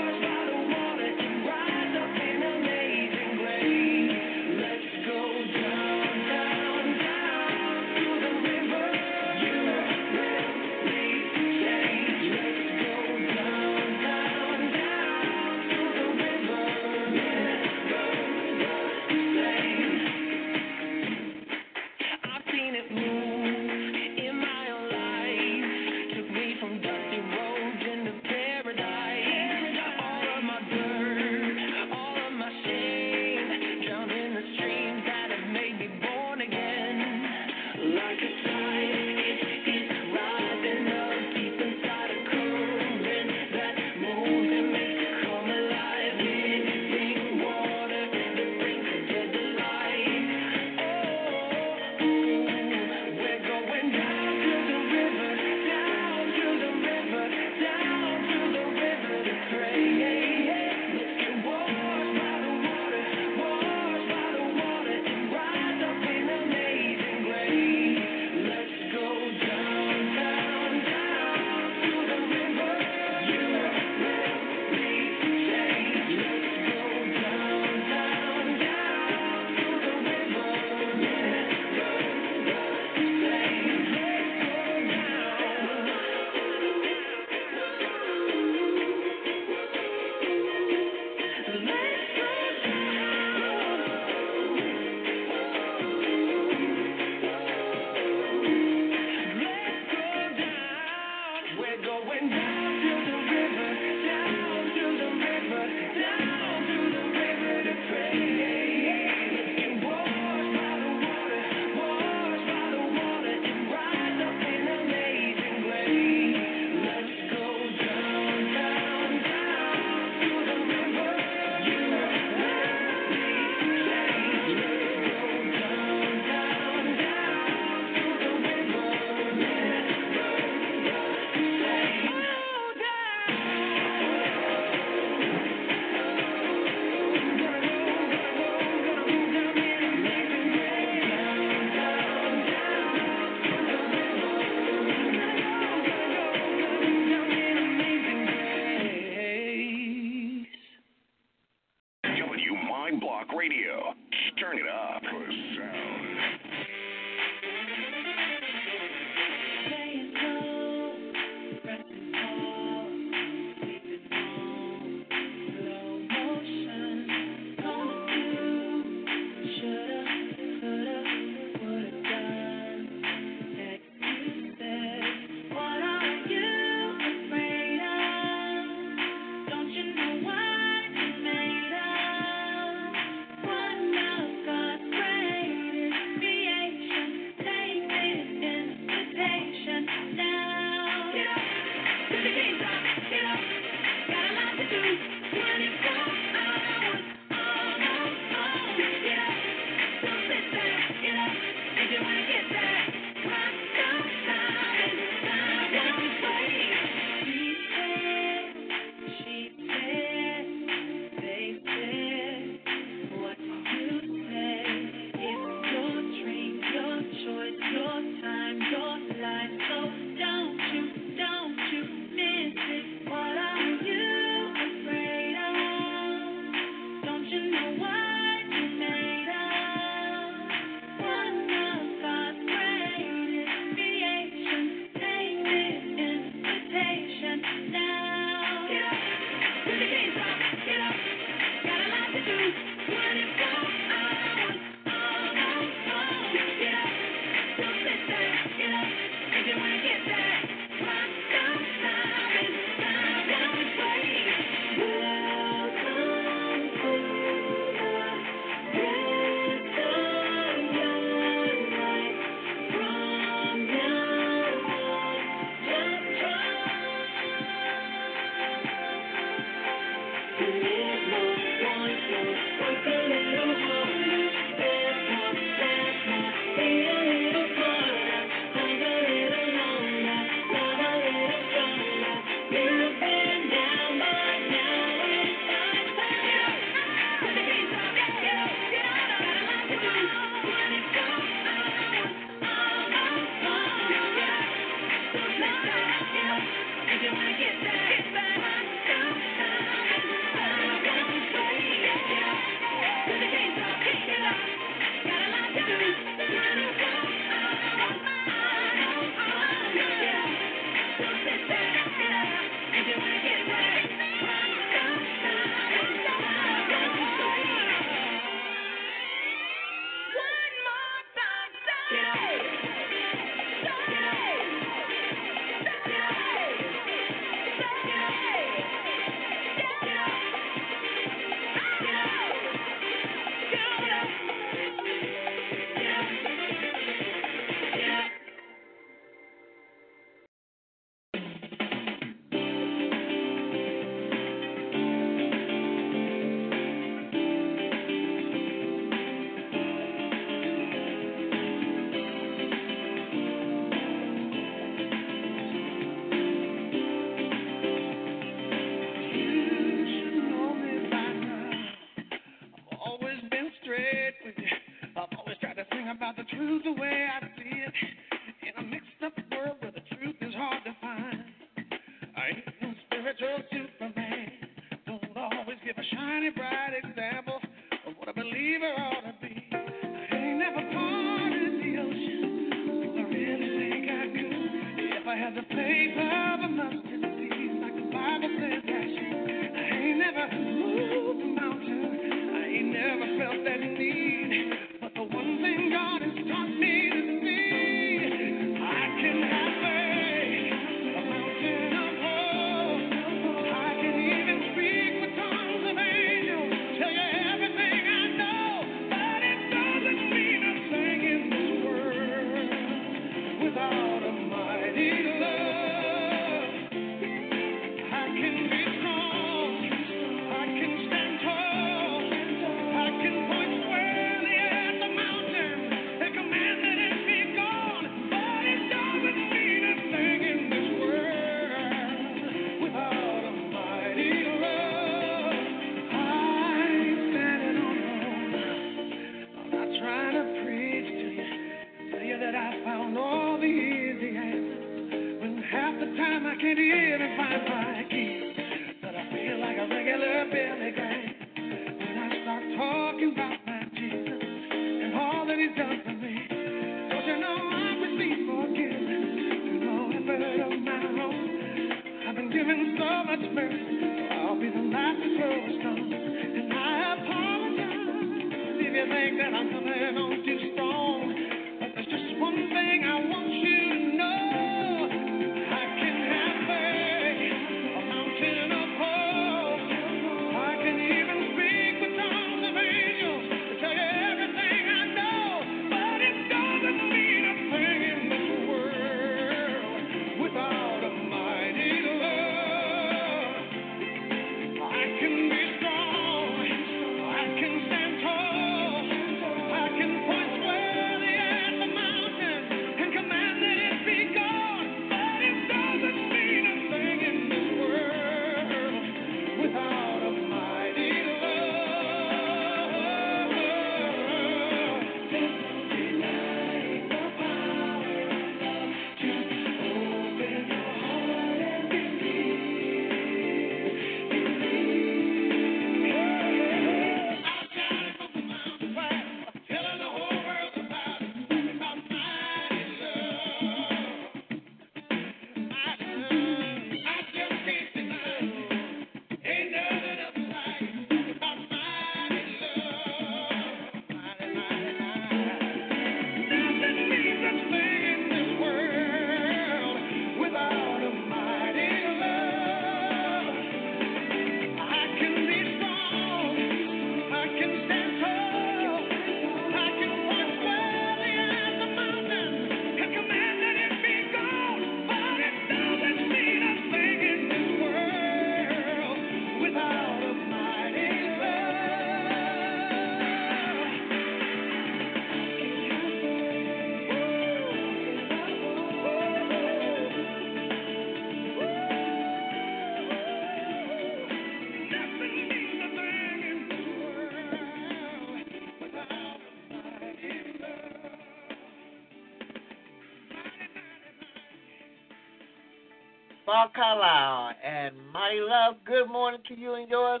Far Carlisle. And my love, good morning to you and yours.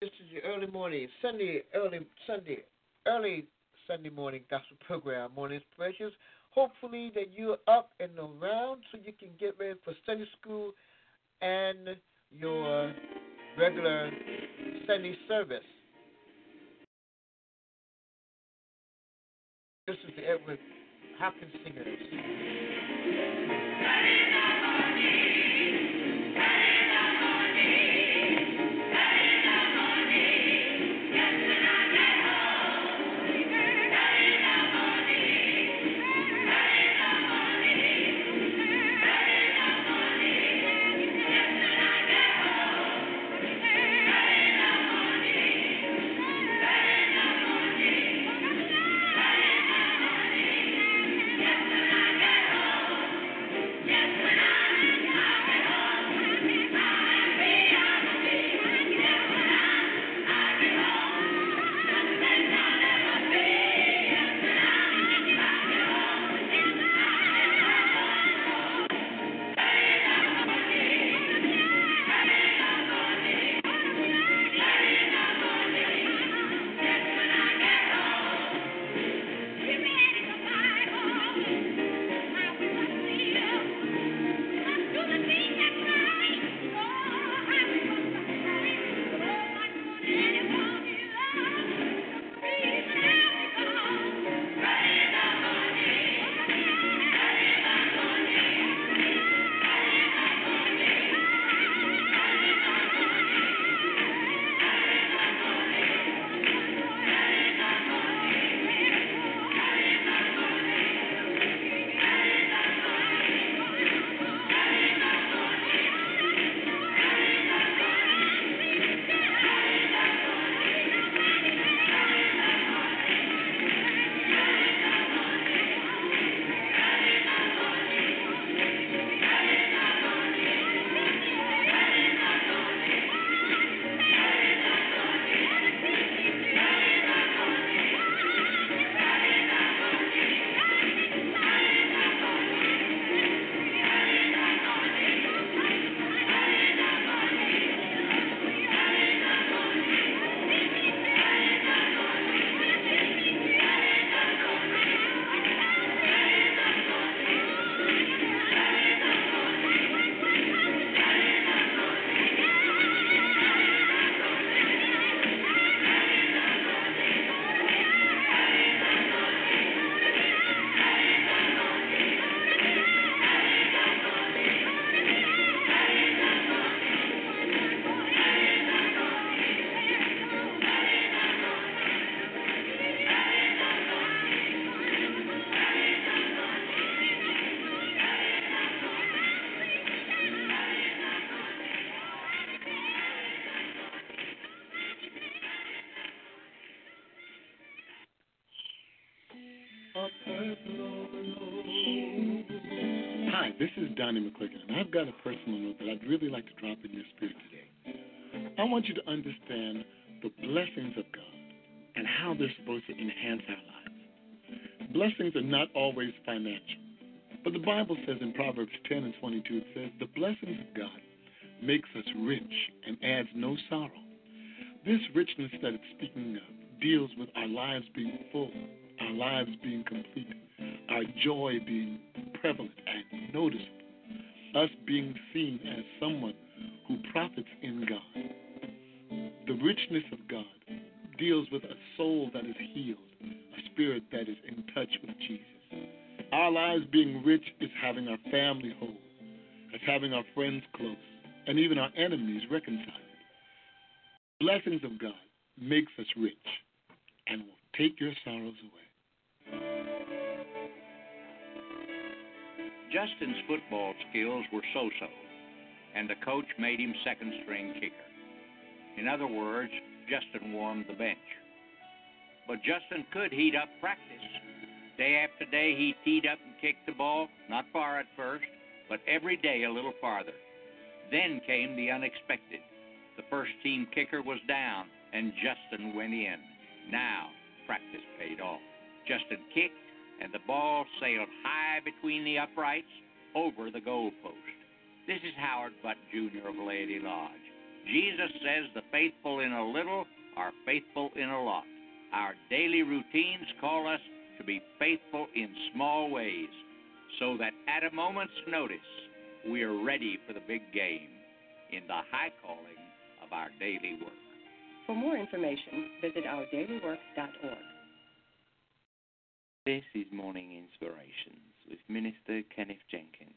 This is your early morning, Sunday, early Sunday, early Sunday morning gospel program, Morning Inspirations. Hopefully that you're up and around so you can get ready for Sunday school and your regular Sunday service. This is the Edwin Hawkins Singers. This is Donnie McClurkin, and I've got a personal note that I'd really like to drop in your spirit today. I want you to understand the blessings of God and how they're supposed to enhance our lives. Blessings are not always financial, but the Bible says in Proverbs 10 and 22, it says, The blessings of God makes us rich and adds no sorrow. This richness that it's speaking of deals with our lives being full, our lives being complete, our joy being prevalent noticeable, us being seen as someone who profits in God. The richness of God deals with a soul that is healed, a spirit that is in touch with Jesus. Our lives being rich is having our family whole, is having our friends close, and even our enemies reconciled. Blessings of God makes us rich and will take your sorrows away. Justin's football skills were so so, and the coach made him second string kicker. In other words, Justin warmed the bench. But Justin could heat up practice. Day after day, he teed up and kicked the ball, not far at first, but every day a little farther. Then came the unexpected. The first team kicker was down, and Justin went in. Now, practice paid off. Justin kicked, and the ball sailed high between the uprights, over the goalpost. This is Howard Butt Jr. of Laity Lodge. Jesus says the faithful in a little are faithful in a lot. Our daily routines call us to be faithful in small ways so that at a moment's notice we are ready for the big game in the high calling of our daily work. For more information, visit ourdailywork.org. This is Morning Inspirations with Minister Kenneth Jenkins.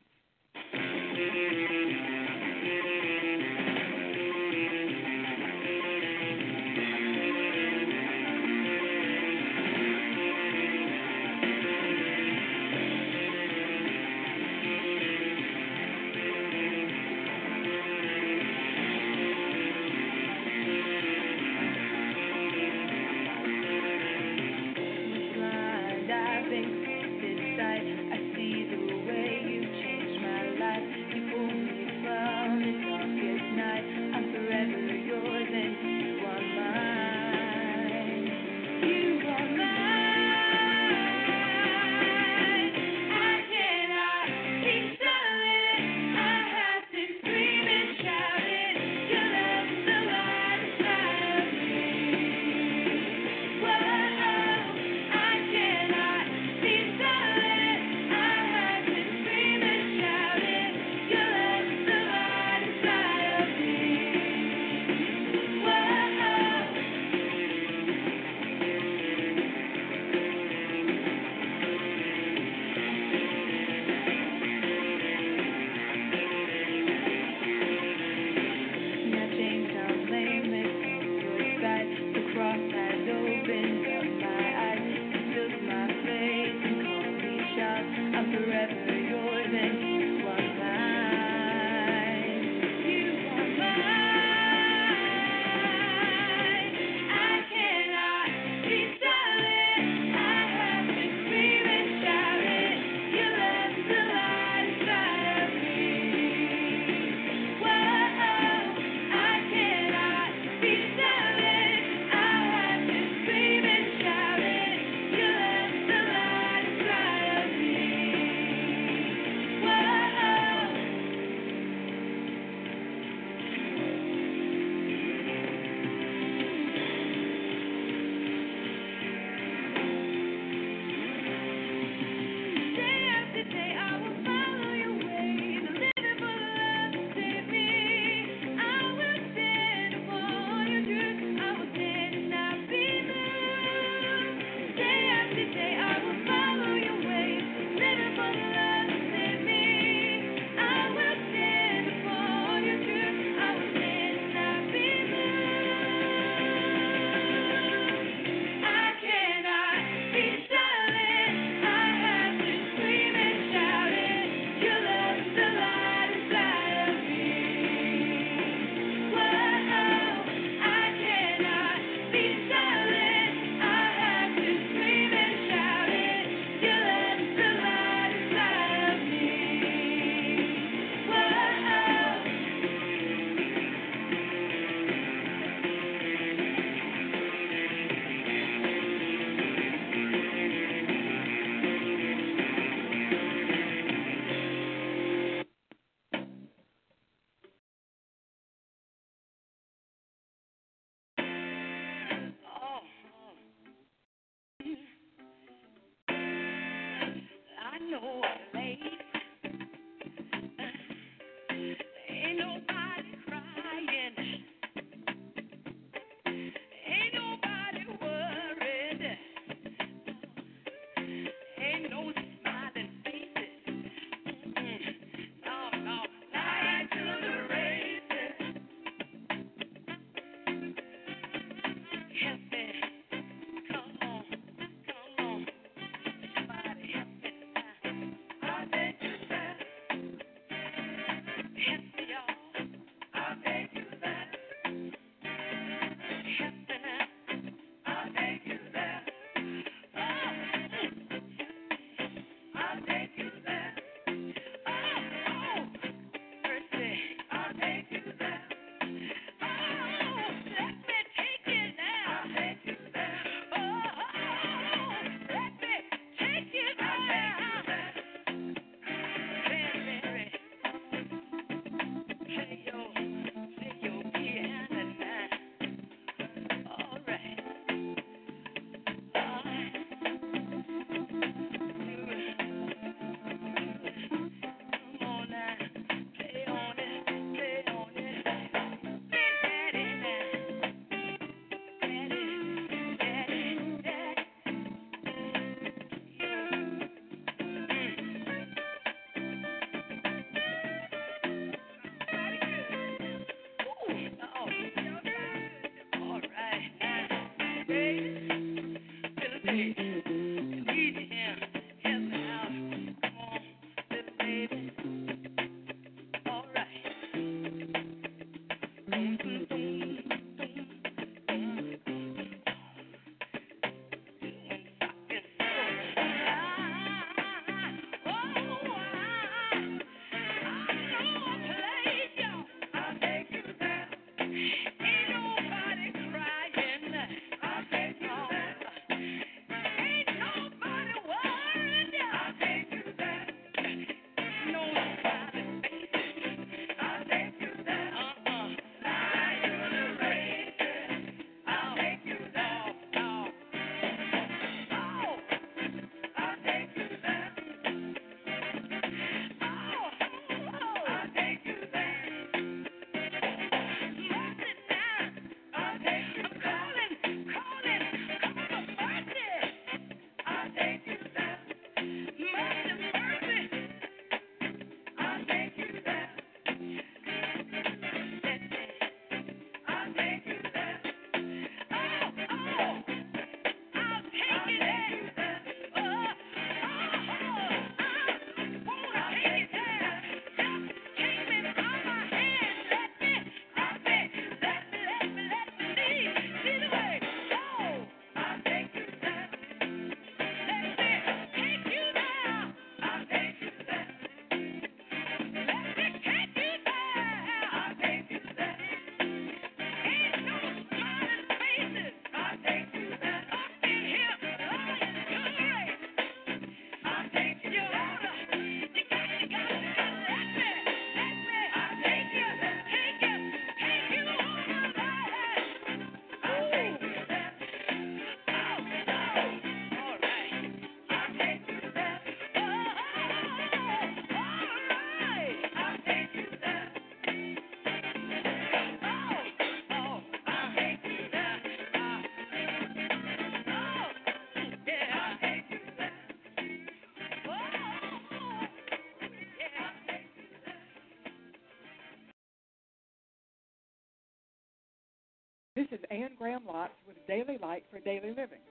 Anne Graham Lotz with Daily Light for Daily Living.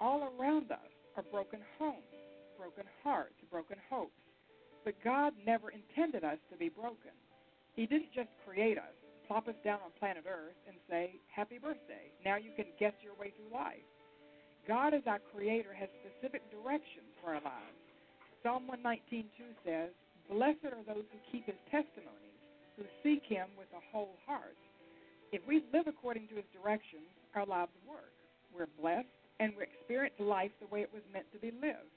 All around us are broken homes, broken hearts, broken hopes. But God never intended us to be broken. He didn't just create us, plop us down on planet Earth, and say, Happy birthday. Now you can guess your way through life. God, as our Creator, has specific directions for our lives. Psalm 119.2 says, Blessed are those who keep His testimonies, who seek Him with a whole heart. If we live according to His directions, our lives work. We're blessed, and we experience life the way it was meant to be lived.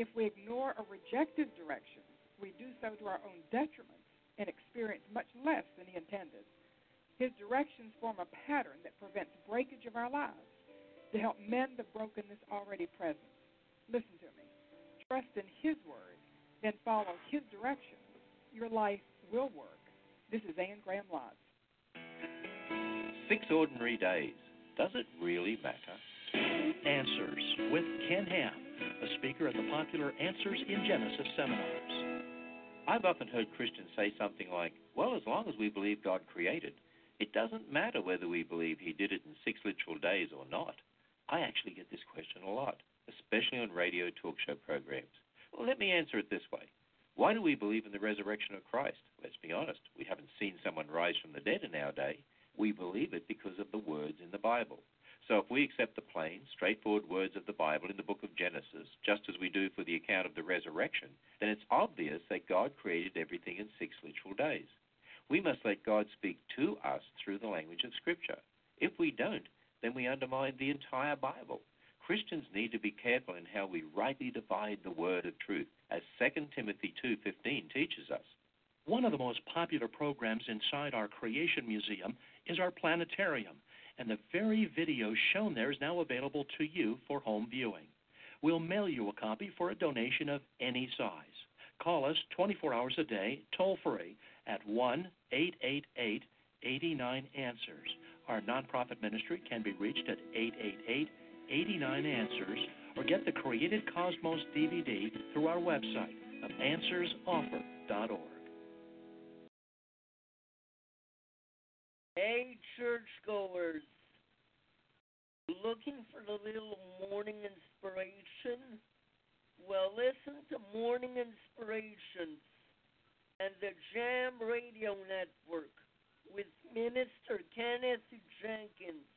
If we ignore or reject His directions, we do so to our own detriment and experience much less than He intended. His directions form a pattern that prevents breakage of our lives to help mend the brokenness already present. Listen to me. Trust in His Word, then follow His directions. Your life will work. This is Anne Graham Lotz. Six ordinary days. Does it really matter? Answers with Ken Ham, a speaker at the popular Answers in Genesis seminars. I've often heard Christians say something like, well, as long as we believe God created, it doesn't matter whether we believe He did it in six literal days or not. I actually get this question a lot, especially on radio talk show programs. Well, let me answer it this way. Why do we believe in the resurrection of Christ? Let's be honest. We haven't seen someone rise from the dead in our day. We believe it because of the words in the Bible. So if we accept the plain, straightforward words of the Bible in the book of Genesis, just as we do for the account of the resurrection, then it's obvious that God created everything in six literal days. We must let God speak to us through the language of Scripture. If we don't, then we undermine the entire Bible. Christians need to be careful in how we rightly divide the word of truth, as 2 Timothy 2:15 teaches us. One of the most popular programs inside our Creation Museum is our planetarium, and the very video shown there is now available to you for home viewing. We'll mail you a copy for a donation of any size. Call us 24 hours a day, toll free, at 1 888 89 Answers. Our nonprofit ministry can be reached at 888 89 Answers or get the Created Cosmos DVD through our website of answersoffer.org. Hey, churchgoers. Looking for the little morning inspiration? Well, listen to Morning Inspirations and the Jam Radio Network with Minister Kenneth Jenkins.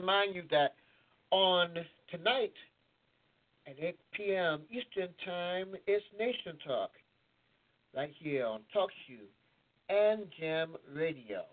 remind you that on tonight at 8 p.m. Eastern Time, it's Nation Talk, right here on TalkShoe and Jam Radio.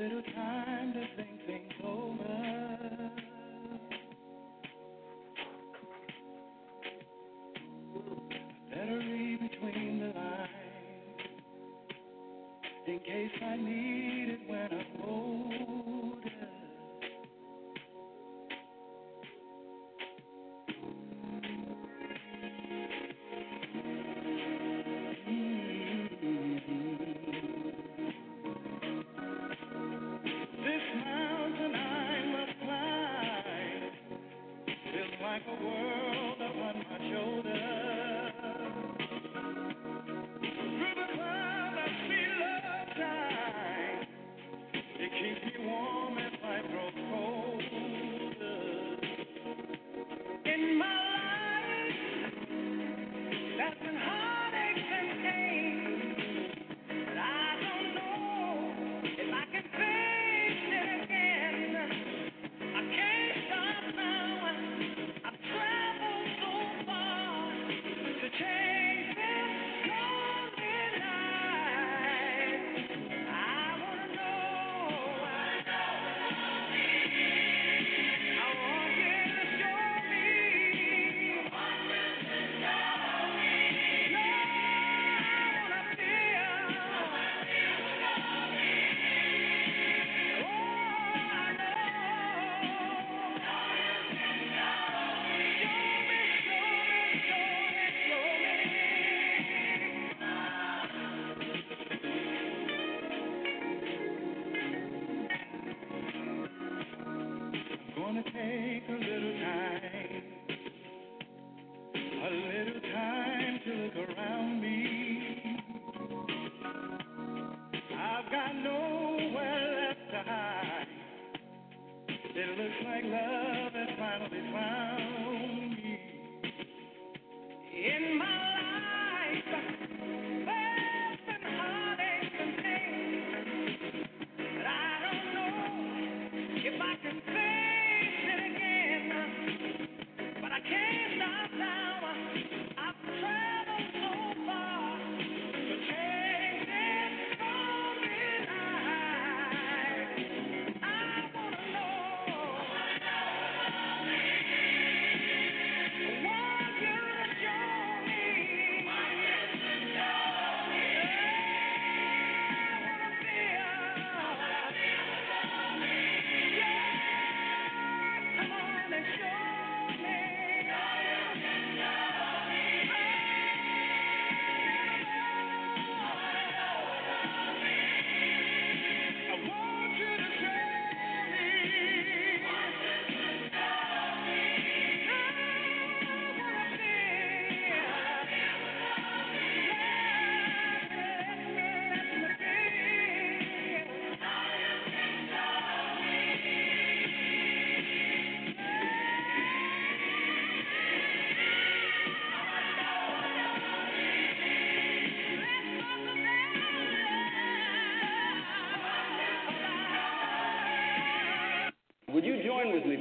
little time.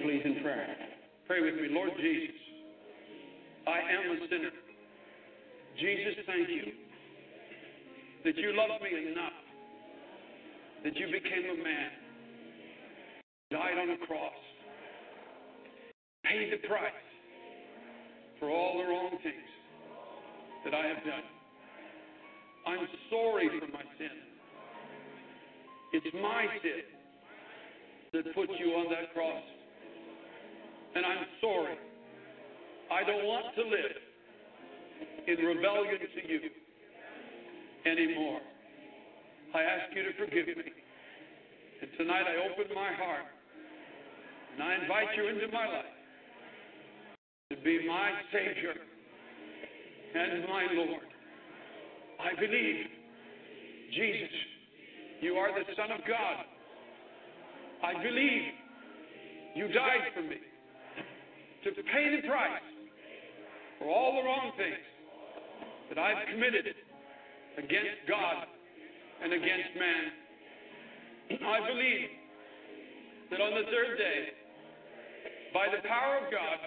Please, in prayer? Pray with me. Lord Jesus, I am a sinner. Jesus, thank you that you loved me enough, that you became a man, died on a cross, paid the price for all the wrong things that I have done. I'm sorry for my sin. It's my sin don't want to live in rebellion to you anymore. I ask you to forgive me. And tonight I open my heart and I invite you into my life to be my Savior and my Lord. I believe, Jesus, you are the Son of God. I believe you died for me to pay the price for all the wrong things that I've committed against God and against man. I believe that on the third day, by the power of God,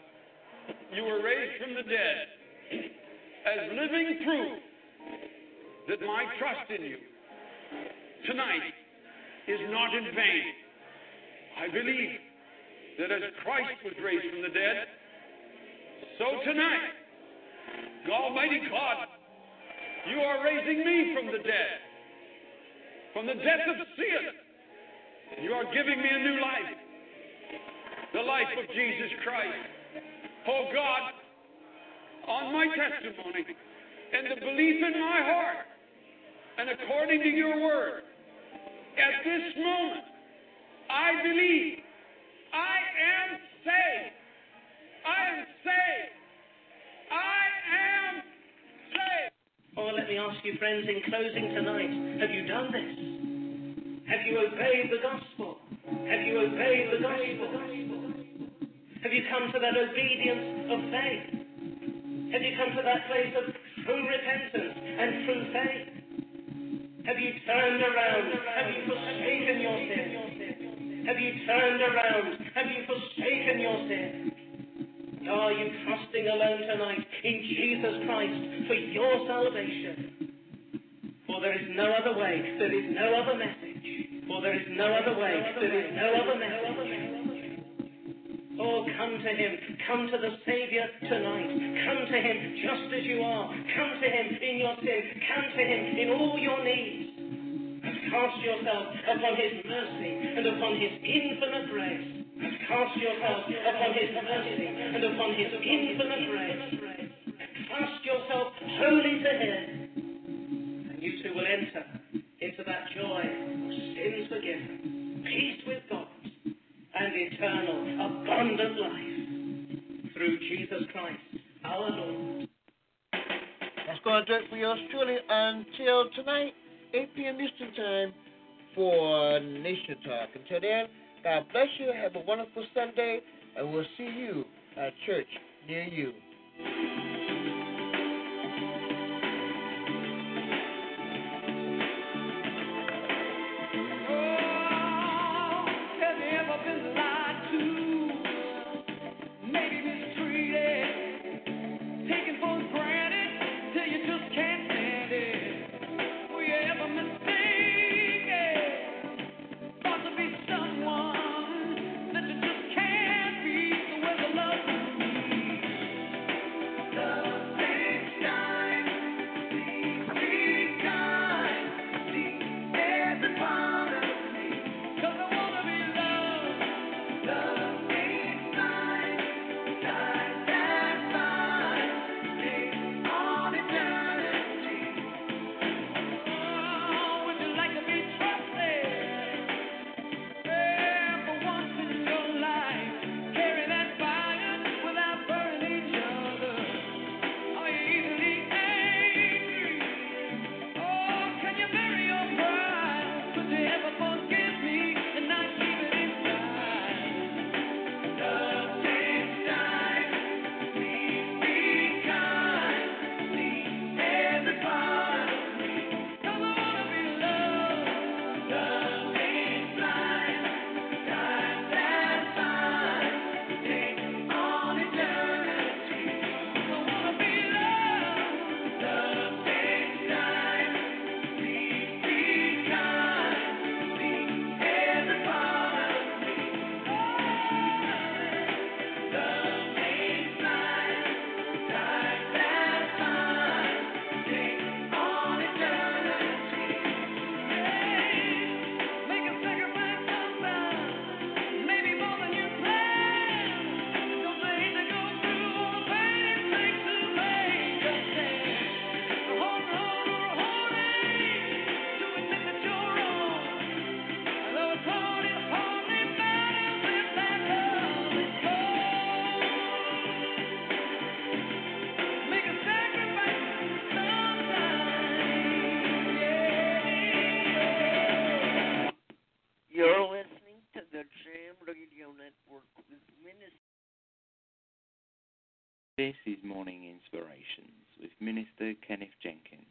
you were raised from the dead as living proof that my trust in you tonight is not in vain. I believe that as Christ was raised from the dead, so tonight, Almighty God, you are raising me from the dead, from the death of sin. You are giving me a new life, the life of Jesus Christ. Oh God, on my testimony and the belief in my heart, and according to your word, at this moment, I believe I am saved. I am saved. I am saved. Oh, let me ask you, friends, in closing tonight, have you done this? Have you obeyed the gospel? Have you obeyed the gospel? Have you come to that obedience of faith? Have you come to that place of true repentance and true faith? Have you turned around? Have you forsaken your sin? Have you turned around? Have you forsaken your sin? Are you trusting alone tonight in Jesus Christ for your salvation? For there is no other way, there is no other message. For there is no other way, there is no other message. Oh, come to Him. Come to the Savior tonight. Come to Him just as you are. Come to Him in your sin. Come to Him in all your needs. And cast yourself upon His mercy and upon His infinite grace. Cast yourself upon His mercy and upon His infinite grace. Cast yourself wholly to Him. And you too will enter into that joy of sins forgiven, peace with God, and eternal, abundant abundant life through Jesus Christ our Lord. That's going to do it for yours truly until tonight, 8 p.m. Eastern Time for Nation Talk. Until then, God bless you. Have a wonderful Sunday, and we'll see you at church near you. This is Morning Inspirations with Minister Kenneth Jenkins.